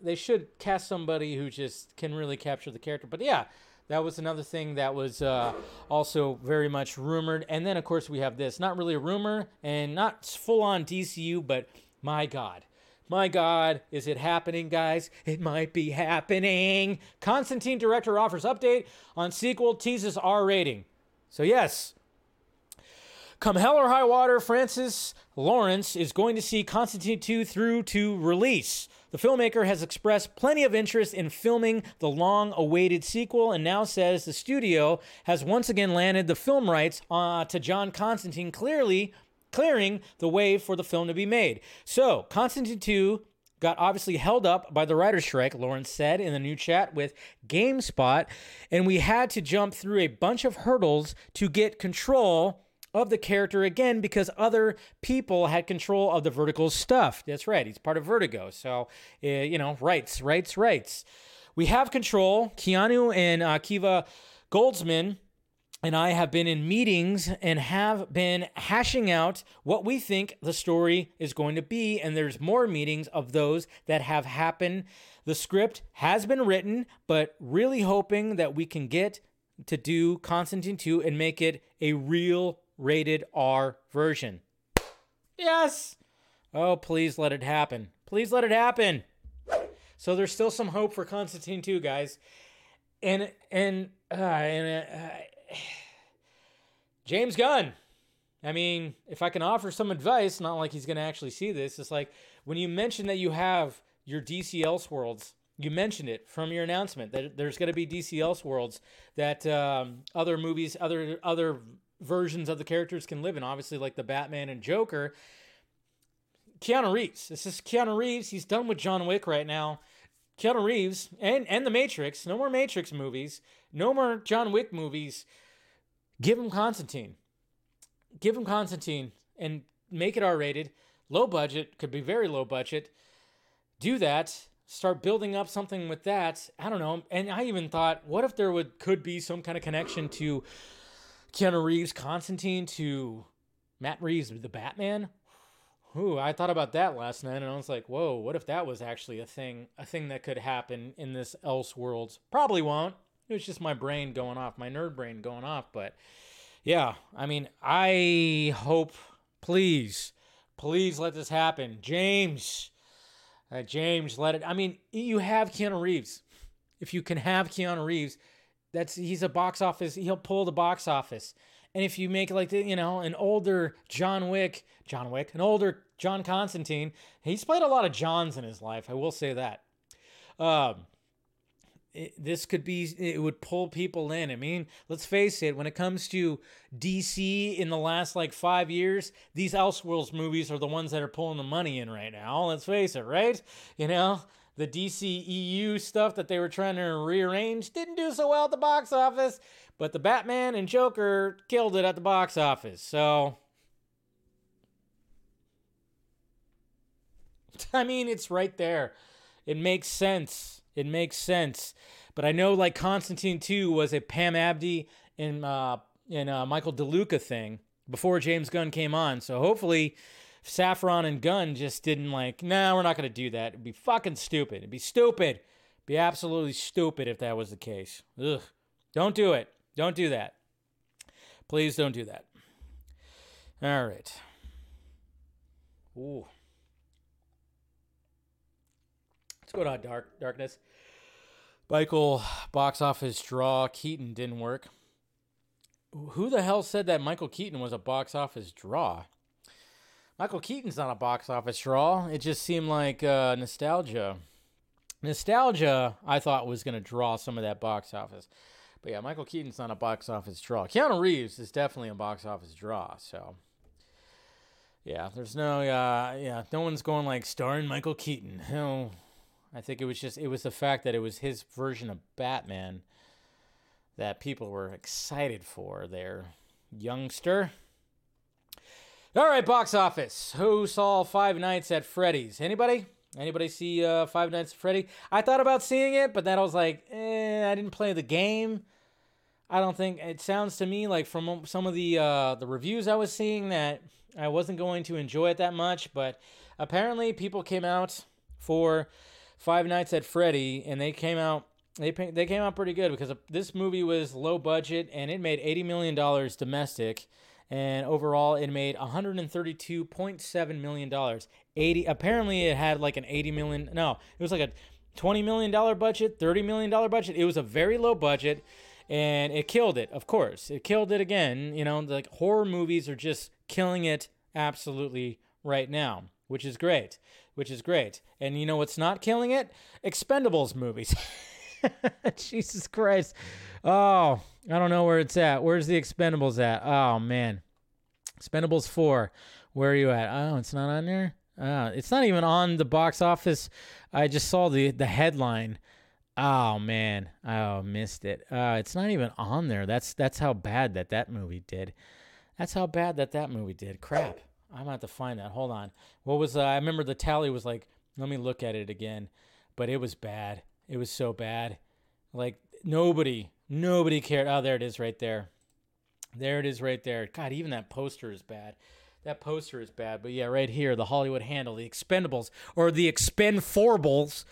they should cast somebody who just can really capture the character. But yeah, that was another thing that was uh, also very much rumored. And then, of course, we have this not really a rumor and not full on DCU, but my God, my God, is it happening, guys? It might be happening. Constantine director offers update on sequel, teases R rating. So, yes, come hell or high water, Francis Lawrence is going to see Constantine 2 through to release. The filmmaker has expressed plenty of interest in filming the long awaited sequel and now says the studio has once again landed the film rights uh, to John Constantine clearly clearing the way for the film to be made. So, Constantine 2 got obviously held up by the writer's strike, Lawrence said in the new chat with GameSpot, and we had to jump through a bunch of hurdles to get control of the character again because other people had control of the Vertigo stuff. That's right, he's part of Vertigo. So, uh, you know, rights, rights, rights. We have control. Keanu and uh, Kiva Goldsman and I have been in meetings and have been hashing out what we think the story is going to be. And there's more meetings of those that have happened. The script has been written, but really hoping that we can get to do Constantine 2 and make it a real rated R version. Yes! Oh, please let it happen. Please let it happen. So there's still some hope for Constantine 2, guys. And and uh, and uh, James Gunn. I mean, if I can offer some advice, not like he's going to actually see this, it's like when you mention that you have your DC Elseworlds, you mentioned it from your announcement that there's going to be DC Elseworlds, that um, other movies, other other versions of the characters can live in. Obviously, like the Batman and Joker. Keanu Reeves. This is Keanu Reeves. He's done with John Wick right now. Keanu Reeves and and the Matrix. No more Matrix movies. No more John Wick movies. Give him Constantine. Give him Constantine and make it R rated. Low budget could be very low budget. Do that. Start building up something with that. I don't know. And I even thought, what if there would could be some kind of connection to Keanu Reeves, Constantine, to Matt Reeves, the Batman? Ooh, I thought about that last night, and I was like, "Whoa, what if that was actually a thing, a thing that could happen in this else world? Probably won't. It was just my brain going off, my nerd brain going off. But yeah, I mean, I hope, please, please let this happen, James. Uh, James, let it. I mean, you have Keanu Reeves. If you can have Keanu Reeves, that's he's a box office. He'll pull the box office. And if you make like the, you know an older John Wick, John Wick, an older John Constantine, he's played a lot of Johns in his life. I will say that. Um, it, this could be it would pull people in. I mean, let's face it, when it comes to DC in the last like 5 years, these Elseworlds movies are the ones that are pulling the money in right now. Let's face it, right? You know, the DC EU stuff that they were trying to rearrange didn't do so well at the box office, but the Batman and Joker killed it at the box office. So I mean, it's right there. It makes sense. It makes sense. But I know like Constantine 2 was a Pam Abdy and uh and uh, Michael DeLuca thing before James Gunn came on. So hopefully Safran and Gunn just didn't like, nah, we're not going to do that. It'd be fucking stupid. It'd be stupid. It'd be absolutely stupid if that was the case. Ugh. Don't do it. Don't do that. Please don't do that. All right. Ooh. Let's go to dark darkness. Michael box office draw. Keaton didn't work. Who the hell said that Michael Keaton was a box office draw? Michael Keaton's not a box office draw. It just seemed like uh, nostalgia. Nostalgia, I thought was going to draw some of that box office. But yeah, Michael Keaton's not a box office draw. Keanu Reeves is definitely a box office draw. So yeah, there's no uh, yeah, no one's going like starring Michael Keaton. No, I think it was just it was the fact that it was his version of Batman that people were excited for. There, youngster. All right, box office. Who saw Five Nights at Freddy's? Anybody? Anybody see uh, Five Nights at Freddy? I thought about seeing it, but then I was like, eh, I didn't play the game. I don't think it sounds to me like from some of the uh, the reviews I was seeing that I wasn't going to enjoy it that much. But apparently, people came out for Five Nights at Freddy, and they came out they they came out pretty good because this movie was low budget and it made eighty million dollars domestic and overall it made 132.7 million dollars. 80 apparently it had like an 80 million no it was like a 20 million dollar budget 30 million dollar budget. It was a very low budget and it killed it of course. It killed it again you know like horror movies are just killing it absolutely right now which is great which is great. And you know what's not killing it? Expendables movies. Jesus christ. Oh I don't know where it's at. Where's the Expendables at? Oh man, Expendables four. Where are you at? Oh, it's not on there. Oh, it's not even on the box office. I just saw the the headline. Oh man, oh missed it. Uh, it's not even on there. That's that's how bad that that movie did. That's how bad that that movie did. Crap. I'm gonna have to find that. Hold on. What was uh, I remember the tally was like. Let me look at it again. But it was bad. It was so bad. Like nobody Nobody cared. Oh, there it is right there. There it is right there. God, even that poster is bad. That poster is bad. But yeah, right here, the Hollywood handle, the Expendables, or the expend Expenforbles,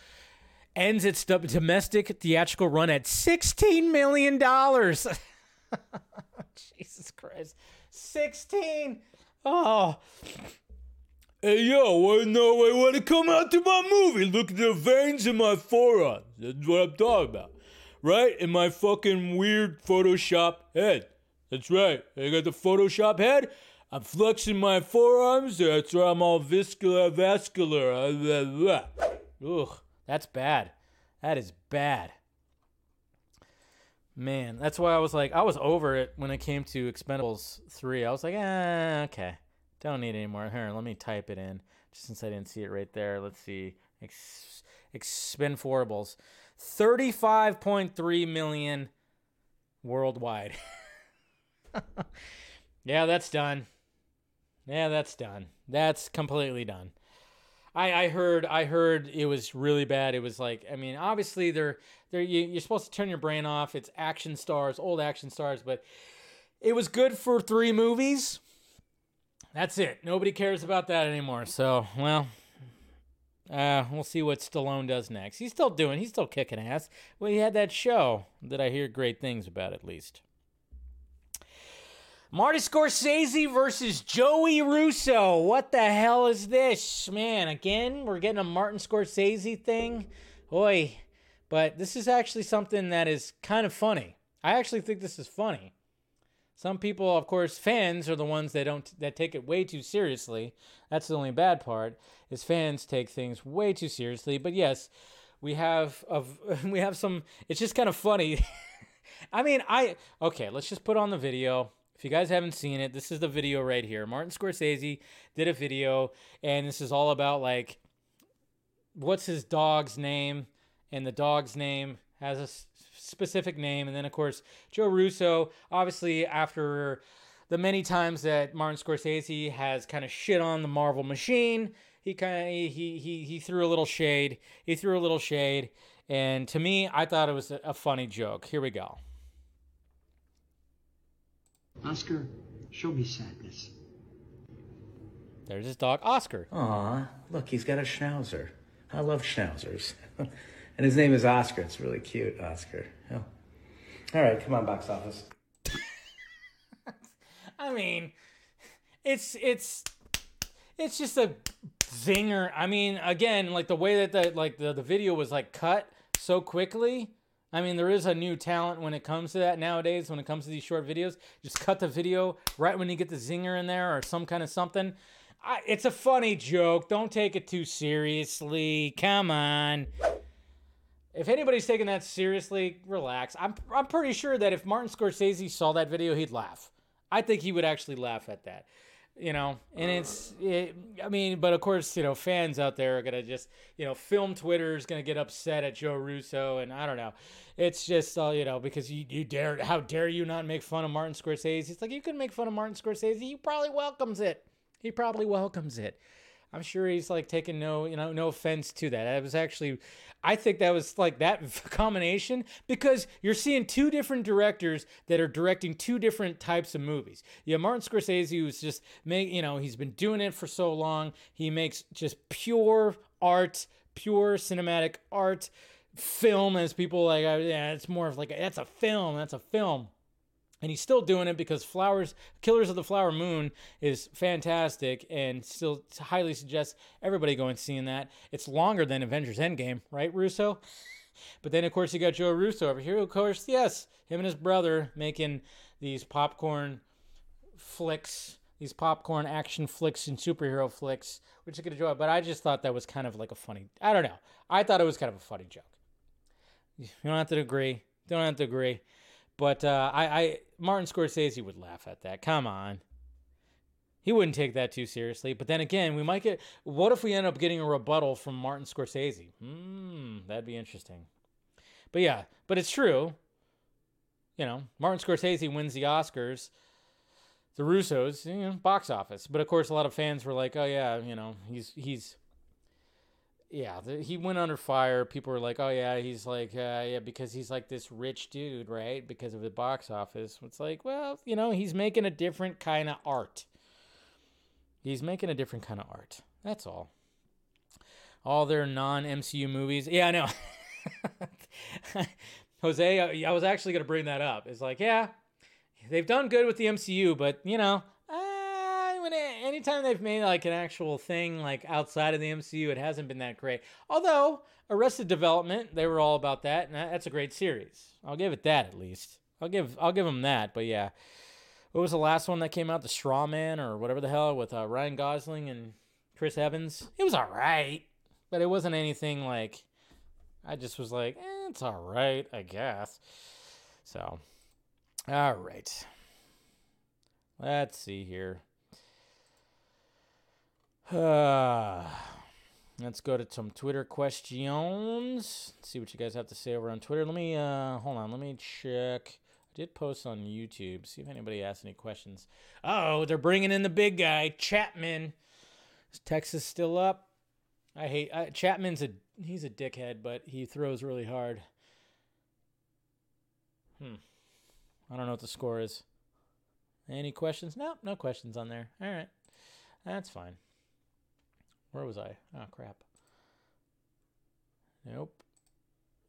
ends its domestic theatrical run at $16 million. Jesus Christ. 16 Oh. Hey, yo, know I want to come out to my movie? Look at the veins in my forearm. That's what I'm talking about right? In my fucking weird Photoshop head. That's right. I got the Photoshop head. I'm flexing my forearms. That's why I'm all viscular, vascular. Ugh, that's bad. That is bad. Man, that's why I was like, I was over it when it came to Expendables 3. I was like, eh, okay. Don't need it anymore. Here, let me type it in. Just since I didn't see it right there. Let's see. Ex- Expendables. 35.3 million worldwide. yeah, that's done. Yeah, that's done. That's completely done. I, I heard I heard it was really bad. It was like I mean obviously they're they're you, you're supposed to turn your brain off. It's action stars, old action stars, but it was good for three movies. That's it. Nobody cares about that anymore. So well, uh, we'll see what Stallone does next. He's still doing. He's still kicking ass. Well, he had that show that I hear great things about at least. Marty Scorsese versus Joey Russo. What the hell is this? Man, again, we're getting a Martin Scorsese thing. Oi. But this is actually something that is kind of funny. I actually think this is funny. Some people, of course, fans are the ones that don't that take it way too seriously. That's the only bad part. Is fans take things way too seriously. But yes, we have of we have some it's just kind of funny. I mean, I okay, let's just put on the video if you guys haven't seen it, this is the video right here. Martin Scorsese did a video, and this is all about like what's his dog's name, and the dog's name has a specific name, and then of course Joe Russo. Obviously, after the many times that Martin Scorsese has kind of shit on the Marvel machine, he kind of he he he threw a little shade. He threw a little shade, and to me, I thought it was a, a funny joke. Here we go. Oscar, show me sadness. There's his dog, Oscar. Aw, look, he's got a schnauzer. I love schnauzers. and his name is Oscar. It's really cute, Oscar. Oh. All right, come on, box office. I mean, it's it's it's just a zinger. I mean, again, like the way that the like the, the video was like cut so quickly. I mean, there is a new talent when it comes to that nowadays. When it comes to these short videos, just cut the video right when you get the zinger in there or some kind of something. I, it's a funny joke. Don't take it too seriously. Come on. If anybody's taking that seriously, relax. I'm I'm pretty sure that if Martin Scorsese saw that video, he'd laugh. I think he would actually laugh at that you know and it's it, i mean but of course you know fans out there are gonna just you know film twitter is gonna get upset at joe russo and i don't know. It's just uh, you know because you, you dare how dare you not make fun of martin scorsese? It's like you can make fun of martin scorsese he probably welcomes it. He probably welcomes it I'm sure he's like taking no, you know, no offense to that. That was actually, I think that was like that combination because you're seeing two different directors that are directing two different types of movies. Yeah, Martin Scorsese who's just make, you know, he's been doing it for so long. He makes just pure art, pure cinematic art, film as people like. Uh, yeah, it's more of like that's a film. That's a film and he's still doing it because Flowers Killers of the Flower Moon is fantastic and still highly suggests everybody going and seeing that. It's longer than Avengers Endgame, right, Russo? But then of course you got Joe Russo over here. Of course, yes, him and his brother making these popcorn flicks, these popcorn action flicks and superhero flicks, which is gonna enjoy. But I just thought that was kind of like a funny. I don't know. I thought it was kind of a funny joke. You don't have to agree. Don't have to agree. But uh, I, I Martin Scorsese would laugh at that. Come on. He wouldn't take that too seriously. But then again, we might get. What if we end up getting a rebuttal from Martin Scorsese? Hmm, that'd be interesting. But yeah, but it's true. You know, Martin Scorsese wins the Oscars. The Russos, you know, box office. But of course, a lot of fans were like, "Oh yeah, you know, he's he's yeah, the, he went under fire. People were like, "Oh yeah, he's like, uh, yeah, because he's like this rich dude, right? Because of the box office." It's like, well, you know, he's making a different kind of art. He's making a different kind of art. That's all. All their non-MCU movies. Yeah, I know. Jose, I, I was actually going to bring that up. It's like, yeah, they've done good with the MCU, but you know, anytime they've made like an actual thing like outside of the MCU, it hasn't been that great. Although Arrested Development, they were all about that, and that's a great series. I'll give it that at least. I'll give I'll give them that. But yeah, what was the last one that came out? The Straw Man or whatever the hell with uh, Ryan Gosling and Chris Evans. It was all right, but it wasn't anything like. I just was like, eh, it's all right, I guess. So, all right. Let's see here. Let's go to some Twitter questions. Let's see what you guys have to say over on Twitter. Let me uh hold on, let me check. I did post on YouTube. See if anybody asked any questions. Oh, they're bringing in the big guy, Chapman. Is Texas still up? I hate Chapman's a he's a dickhead, but he throws really hard. Hmm. I don't know what the score is. Any questions? No, no questions on there. All right. That's fine. Where was I? Oh, crap. Nope.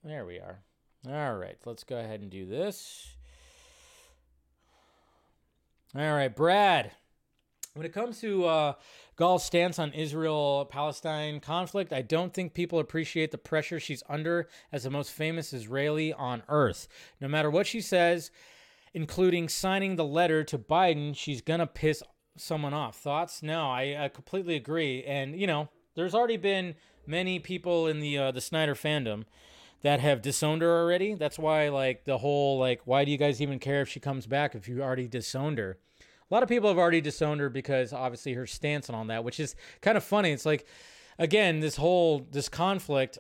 There we are. All right. Let's go ahead and do this. All right, Brad. When it comes to uh, Gal's stance on Israel Palestine conflict, I don't think people appreciate the pressure she's under as the most famous Israeli on earth. No matter what she says, including signing the letter to Biden, she's going to piss someone off. Thoughts? No, I, I completely agree. And, you know, there's already been many people in the uh, the Snyder fandom that have disowned her already. That's why, like, the whole, like, why do you guys even care if she comes back if you already disowned her? A lot of people have already disowned her because obviously her stance on that, which is kind of funny. It's like, again, this whole this conflict.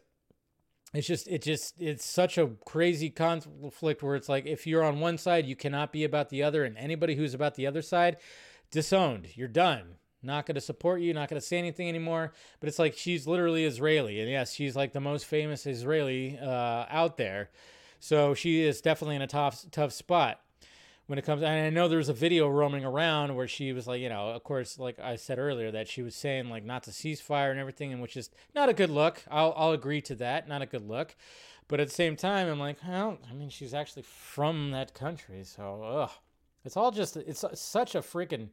It's just it just it's such a crazy conflict where it's like if you're on one side, you cannot be about the other, and anybody who's about the other side, disowned. You're done. Not going to support you, not going to say anything anymore. But it's like she's literally Israeli. And yes, she's like the most famous Israeli uh, out there. So she is definitely in a tough, tough spot when it comes. And I know there's a video roaming around where she was like, you know, of course, like I said earlier, that she was saying like not to ceasefire and everything, and which is not a good look. I'll, I'll agree to that. Not a good look. But at the same time, I'm like, well, I mean, she's actually from that country. So, ugh. It's all just, it's such a freaking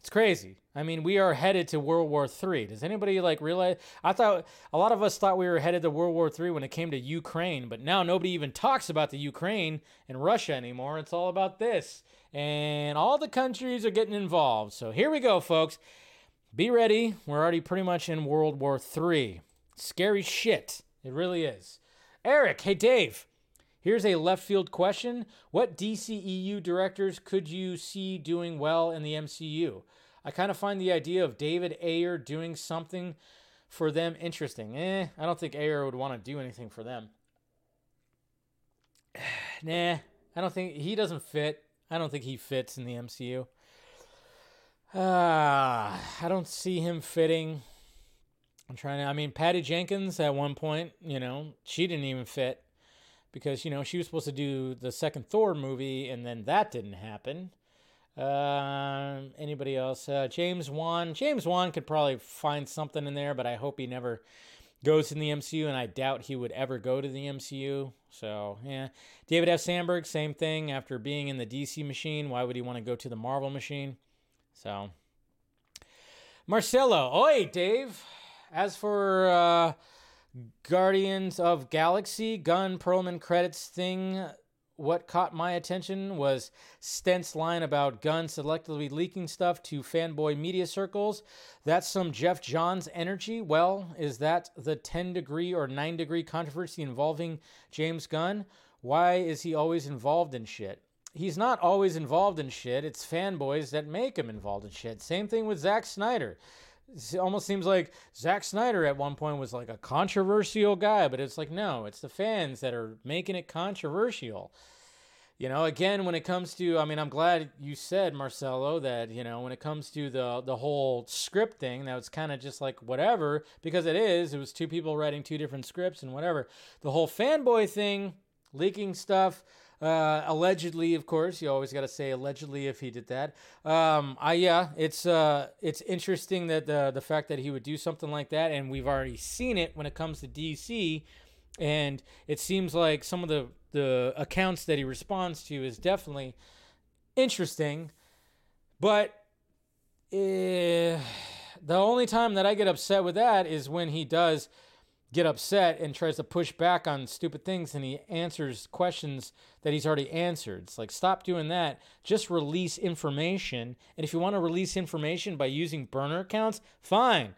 it's crazy. I mean, we are headed to World War III. Does anybody like realize? I thought a lot of us thought we were headed to World War III when it came to Ukraine, but now nobody even talks about the Ukraine and Russia anymore. It's all about this. And all the countries are getting involved. So here we go, folks. Be ready. We're already pretty much in World War III. Scary shit. It really is. Eric, hey, Dave. Here's a left field question. What DCEU directors could you see doing well in the MCU? I kind of find the idea of David Ayer doing something for them interesting. Eh, I don't think Ayer would want to do anything for them. nah, I don't think he doesn't fit. I don't think he fits in the MCU. Ah, uh, I don't see him fitting. I'm trying to. I mean, Patty Jenkins at one point, you know, she didn't even fit because you know she was supposed to do the second Thor movie, and then that didn't happen. Uh, anybody else? Uh, James Wan. James Wan could probably find something in there, but I hope he never goes in the MCU, and I doubt he would ever go to the MCU. So yeah, David F. Sandberg, same thing. After being in the DC machine, why would he want to go to the Marvel machine? So Marcelo, oi, Dave. As for uh, Guardians of Galaxy, Gunn Perlman credits thing. What caught my attention was Stent's line about Gunn selectively leaking stuff to fanboy media circles. That's some Geoff Johns energy. Well, is that the 10 degree or 9 degree controversy involving James Gunn? Why is he always involved in shit? He's not always involved in shit. It's fanboys that make him involved in shit. Same thing with Zack Snyder it almost seems like Zack Snyder at one point was like a controversial guy, but it's like no, it's the fans that are making it controversial. You know, again, when it comes to, I mean, I'm glad you said Marcelo that you know when it comes to the the whole script thing, that was kind of just like whatever because it is. It was two people writing two different scripts and whatever. The whole fanboy thing, leaking stuff. Uh, allegedly, of course, you always got to say allegedly if he did that. Um, I yeah, it's uh, it's interesting that the the fact that he would do something like that, and we've already seen it when it comes to DC, and it seems like some of the the accounts that he responds to is definitely interesting, but. Uh, the only time that I get upset with that is when he does get upset and tries to push back on stupid things and he answers questions that he's already answered. It's like, stop doing that. Just release information. And if you want to release information by using burner accounts, fine.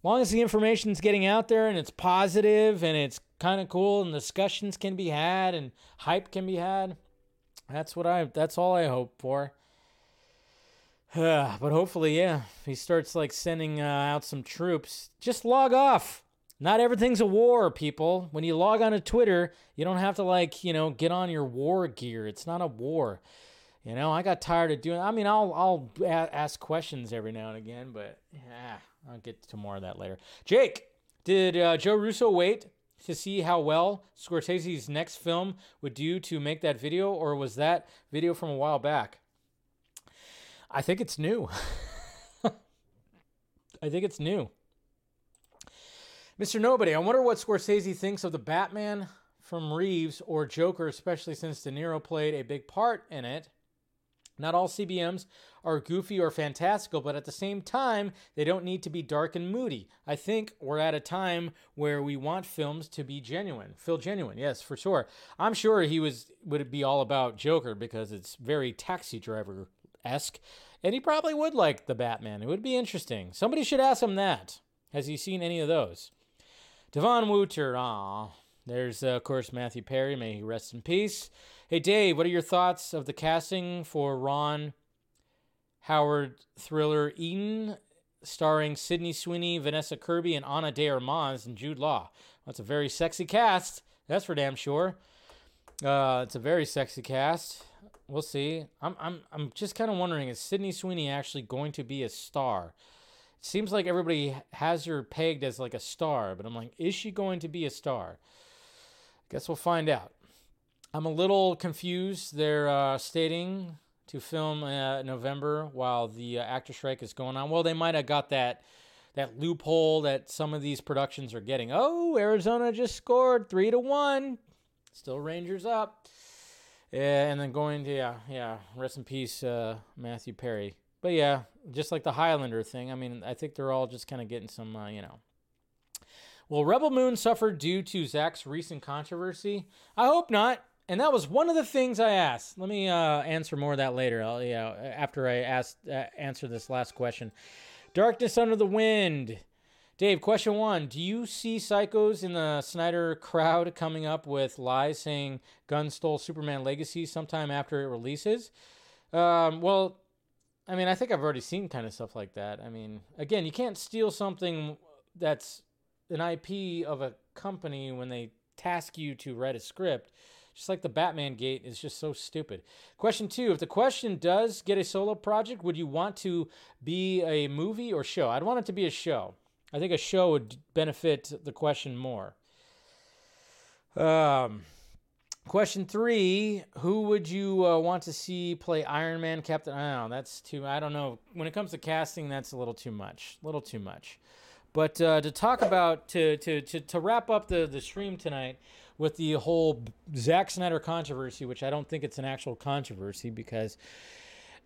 As long as the information's getting out there and it's positive and it's kind of cool and discussions can be had and hype can be had, That's what I. That's all I hope for. but hopefully, yeah, he starts like sending uh, out some troops, just log off. Not everything's a war, people. When you log on to Twitter, you don't have to like, you know, get on your war gear. It's not a war. You know, I got tired of doing. I mean, I'll I'll a- ask questions every now and again, but yeah, I'll get to more of that later. Jake, did uh, Joe Russo wait to see how well Scorsese's next film would do to make that video, or was that video from a while back? I think it's new. I think it's new. Mr. Nobody, I wonder what Scorsese thinks of the Batman from Reeves or Joker, especially since De Niro played a big part in it. Not all CBMs are goofy or fantastical, but at the same time, they don't need to be dark and moody. I think we're at a time where we want films to be genuine. Feel genuine, yes, for sure. I'm sure he was would be all about Joker because it's very taxi driver esque, and he probably would like the Batman. It would be interesting. Somebody should ask him that. Has he seen any of those? Devon Wooter, ah, there's uh, of course Matthew Perry. May he rest in peace. Hey Dave, what are your thoughts of the casting for Ron Howard thriller Eden, starring Sydney Sweeney, Vanessa Kirby, and Ana de Armas and Jude Law? That's a very sexy cast. That's for damn sure. Uh, it's a very sexy cast. We'll see. I'm I'm I'm just kind of wondering: is Sydney Sweeney actually going to be a star? Seems like everybody has her pegged as like a star, but I'm like, is she going to be a star? Guess we'll find out. I'm a little confused. They're uh, stating to film uh, November while the uh, actor strike is going on. Well, they might have got that that loophole that some of these productions are getting. Oh, Arizona just scored three to one. Still Rangers up. Yeah, and then going to yeah, yeah. Rest in peace, uh, Matthew Perry. But yeah, just like the Highlander thing. I mean, I think they're all just kind of getting some, uh, you know. Will Rebel Moon suffer due to Zack's recent controversy? I hope not. And that was one of the things I asked. Let me uh, answer more of that later. I'll, yeah, after I asked uh, answer this last question. Darkness Under the Wind. Dave, question one: Do you see psychos in the Snyder crowd coming up with lies saying Gunn stole Superman Legacy sometime after it releases? Um, well, I mean, I think I've already seen kind of stuff like that. I mean, again, you can't steal something that's an IP of a company when they task you to write a script. Just like the Batman gate is just so stupid. Question two If the question does get a solo project, would you want to be a movie or show? I'd want it to be a show. I think a show would benefit the question more. Um, question three: Who would you uh, want to see play Iron Man, Captain? I don't know. That's too. I don't know. When it comes to casting, that's a little too much. A little too much. But uh, to talk about to, to to to wrap up the the stream tonight with the whole Zack Snyder controversy, which I don't think it's an actual controversy because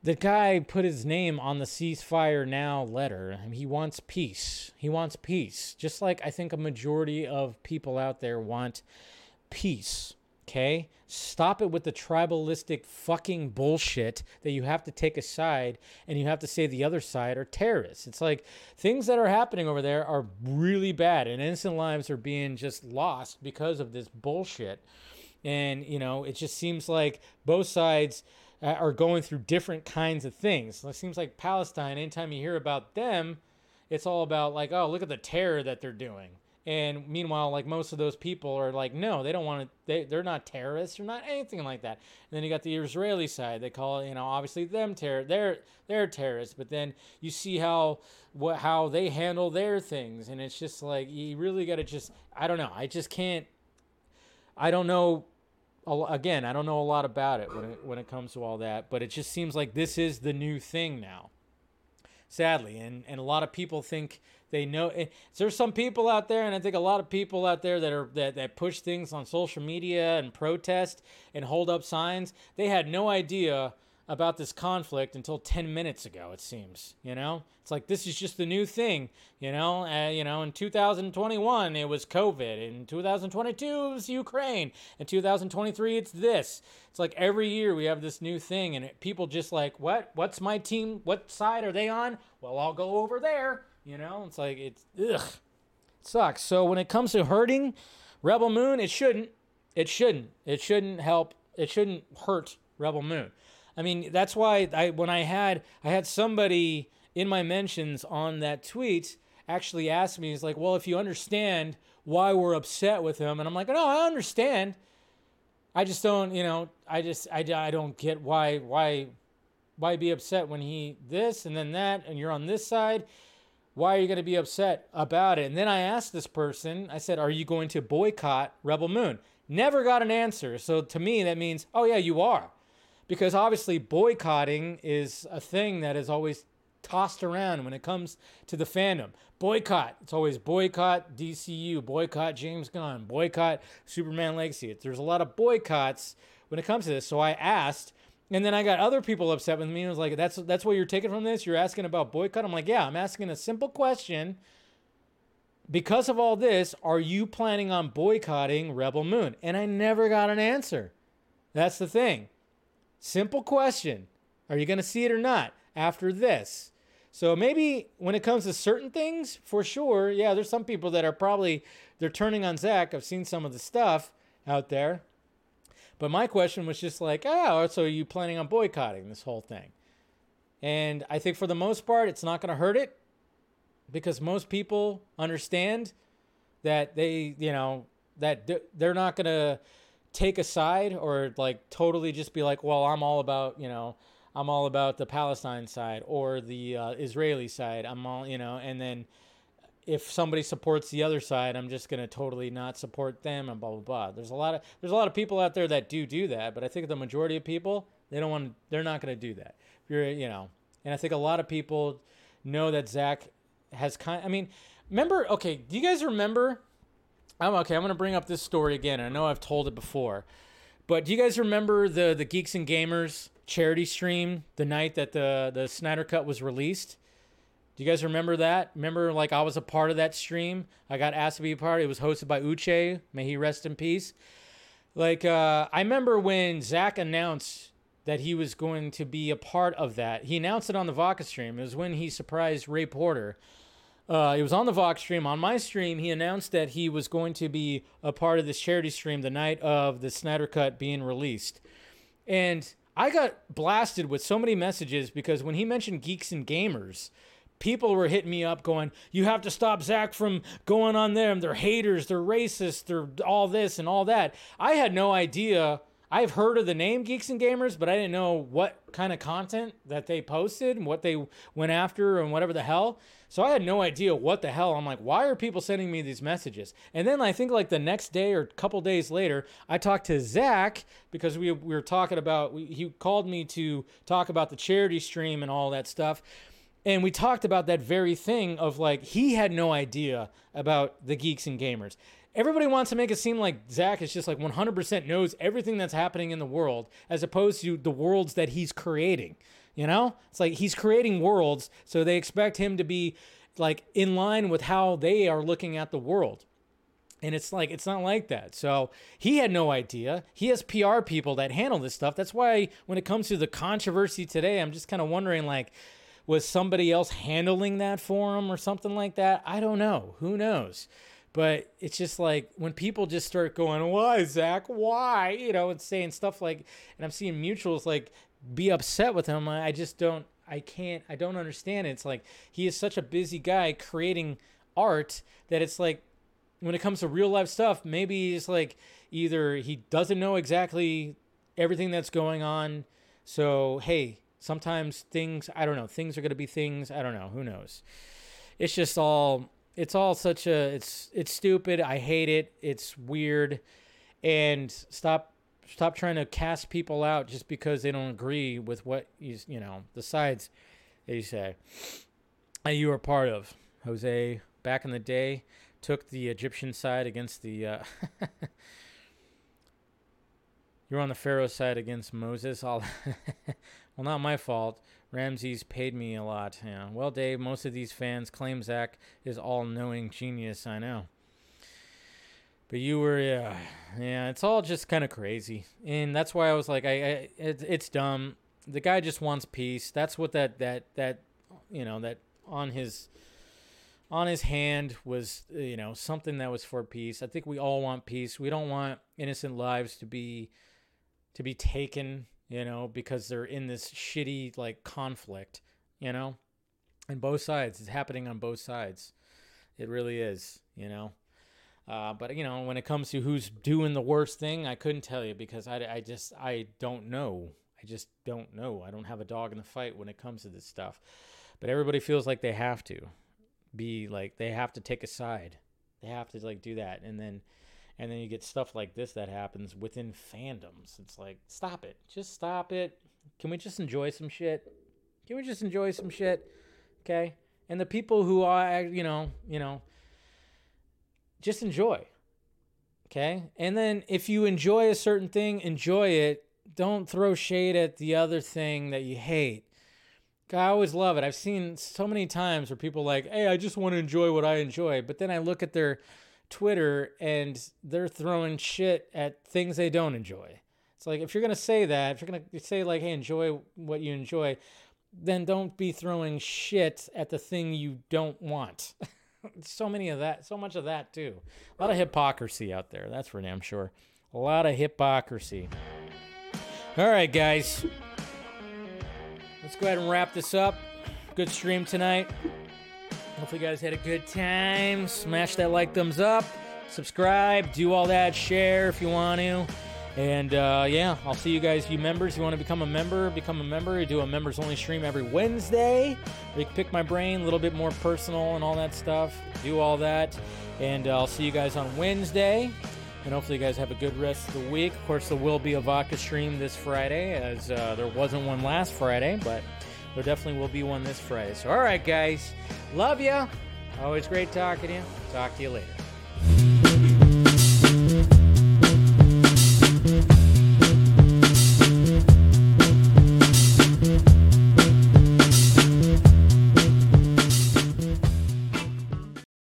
the guy put his name on the ceasefire now letter. I mean, he wants peace. He wants peace. Just like I think a majority of people out there want peace. Okay? Stop it with the tribalistic fucking bullshit that you have to take a side and you have to say the other side are terrorists. It's like things that are happening over there are really bad and innocent lives are being just lost because of this bullshit. And, you know, it just seems like both sides uh, are going through different kinds of things. It seems like Palestine, anytime you hear about them, it's all about like, oh, look at the terror that they're doing. And meanwhile, like most of those people are like, no, they don't want to. They they're not terrorists. They're not anything like that. And then you got the Israeli side. They call you know, obviously them terror. They're they're terrorists. But then you see how what how they handle their things, and it's just like you really got to just. I don't know. I just can't. I don't know. Again, I don't know a lot about it when it when it comes to all that. But it just seems like this is the new thing now. Sadly, and and a lot of people think they know it, there's some people out there and i think a lot of people out there that are that, that push things on social media and protest and hold up signs they had no idea about this conflict until 10 minutes ago it seems you know? It's like this is just the new thing you know? Uh, you know in 2021 it was covid in 2022 it was ukraine in 2023 it's this. It's like every year we have this new thing and it, people just like what? What's my team what side are they on? Well i'll go over there you know, it's like it's ugh, it sucks. So when it comes to hurting Rebel Moon, it shouldn't. It shouldn't. It shouldn't help. It shouldn't hurt Rebel Moon. I mean, that's why I when I had I had somebody in my mentions on that tweet actually asked me, he's like, well, if you understand why we're upset with him, and I'm like, no, I understand. I just don't, you know, I just I, I don't get why why why be upset when he this and then that and you're on this side why are you going to be upset about it? And then I asked this person, I said, Are you going to boycott Rebel Moon? Never got an answer. So to me, that means, Oh, yeah, you are. Because obviously, boycotting is a thing that is always tossed around when it comes to the fandom. Boycott. It's always boycott DCU, boycott James Gunn, boycott Superman Legacy. There's a lot of boycotts when it comes to this. So I asked, and then I got other people upset with me and was like, "That's that's what you're taking from this? You're asking about boycott?" I'm like, "Yeah, I'm asking a simple question. Because of all this, are you planning on boycotting Rebel Moon?" And I never got an answer. That's the thing. Simple question. Are you going to see it or not after this? So maybe when it comes to certain things, for sure, yeah, there's some people that are probably they're turning on Zack. I've seen some of the stuff out there but my question was just like, oh, so are you planning on boycotting this whole thing? And I think for the most part, it's not going to hurt it because most people understand that they, you know, that they're not going to take a side or like totally just be like, well, I'm all about, you know, I'm all about the Palestine side or the uh, Israeli side. I'm all, you know, and then if somebody supports the other side, I'm just gonna totally not support them and blah blah blah. There's a lot of there's a lot of people out there that do do that, but I think the majority of people they don't want they're not gonna do that. If you're you know, and I think a lot of people know that Zack has kind. I mean, remember? Okay, do you guys remember? I'm okay. I'm gonna bring up this story again. I know I've told it before, but do you guys remember the the Geeks and Gamers charity stream the night that the the Snyder Cut was released? Do you guys remember that? Remember, like I was a part of that stream. I got asked to be a part. It was hosted by Uche. May he rest in peace. Like uh, I remember when Zack announced that he was going to be a part of that. He announced it on the Vodka stream. It was when he surprised Ray Porter. Uh, it was on the Vox stream. On my stream, he announced that he was going to be a part of this charity stream the night of the Snyder Cut being released. And I got blasted with so many messages because when he mentioned geeks and gamers, people were hitting me up going, You have to stop Zack from going on them. They're haters, they're racist, they're all this and all that. I had no idea. I've heard of the name Geeks and Gamers, but I didn't know what kind of content that they posted and what they went after and whatever the hell. So I had no idea what the hell. I'm like, why are people sending me these messages? And then I think like the next day or a couple days later, I talked to Zack because we, we were talking about, we, he called me to talk about the charity stream and all that stuff and we talked about that very thing of like he had no idea about the geeks and gamers everybody wants to make it seem like zack is just like 100% knows everything that's happening in the world as opposed to the worlds that he's creating you know it's like he's creating worlds so they expect him to be like in line with how they are looking at the world and it's like it's not like that. So he had no idea. He has PR people that handle this stuff. That's why when it comes to the controversy today, I'm just kind of wondering like was somebody else handling that for him or something like that? I don't know. Who knows? But it's just like when people just start going, "Why, Zack? Why?" You know, and saying stuff like, and I'm seeing mutuals like be upset with him. I just don't. I can't. I don't understand it. It's like he is such a busy guy creating art that it's like when it comes to real life stuff, maybe he's like either he doesn't know exactly everything that's going on. So hey, sometimes things i don't know things are going to be things i don't know who knows? It's just all it's all such a it's it's stupid i hate it it's weird and stop stop trying to cast people out just because they don't agree with what you you know the sides you say that you were part of. Jose back in the day took the egyptian side against the uh, you're on the pharaoh side against moses all Well, not my fault. Ramses paid me a lot. Yeah. Well, Dave, most of these fans claim Zack is all-knowing genius. I know. But you were, yeah, yeah. It's all just kind of crazy, and that's why I was like, I, I it, it's dumb. The guy just wants peace. That's what that that that, you know, that on his on his hand was you know something that was for peace. I think we all want peace. We don't want innocent lives to be to be taken you know, because they're in this shitty like conflict, you know, and both sides. It's happening on both sides. It really is, you know. Uh, but you know, when it comes to who's doing the worst thing, I couldn't tell you because I, I just I don't know. I just don't know. I don't have a dog in the fight when it comes to this stuff. But everybody feels like they have to be like they have to take a side. They have to like do that, and then and then you get stuff like this that happens within fandoms. It's like stop it, just stop it. Can we just enjoy some shit? Can we just enjoy some shit? Okay. And the people who are, you know, you know, just enjoy. Okay. And then if you enjoy a certain thing, enjoy it. Don't throw shade at the other thing that you hate. I always love it. I've seen so many times where people like, hey, I just want to enjoy what I enjoy. But then I look at their Twitter and they're throwing shit at things they don't enjoy. It's like if you're gonna say that, if you're gonna say like, hey, enjoy what you enjoy, then don't be throwing shit at the thing you don't want. so many of that, so much of that too. A lot of hypocrisy out there. That's for damn sure. A lot of hypocrisy. All right, guys. Let's go ahead and wrap this up. Good stream tonight. Hopefully, you guys had a good time. Smash that like, thumbs up, subscribe, do all that, share if you want to. And uh, yeah, I'll see you guys, you members. You want to become a member, become a member. I do a members only stream every Wednesday. Can pick my brain, a little bit more personal and all that stuff. Do all that. And uh, I'll see you guys on Wednesday. And hopefully, you guys have a good rest of the week. Of course, there will be a vodka stream this Friday, as uh, there wasn't one last Friday, but there definitely will be one this Friday. So, all right, guys. Love you. Always great talking to you. Talk to you later.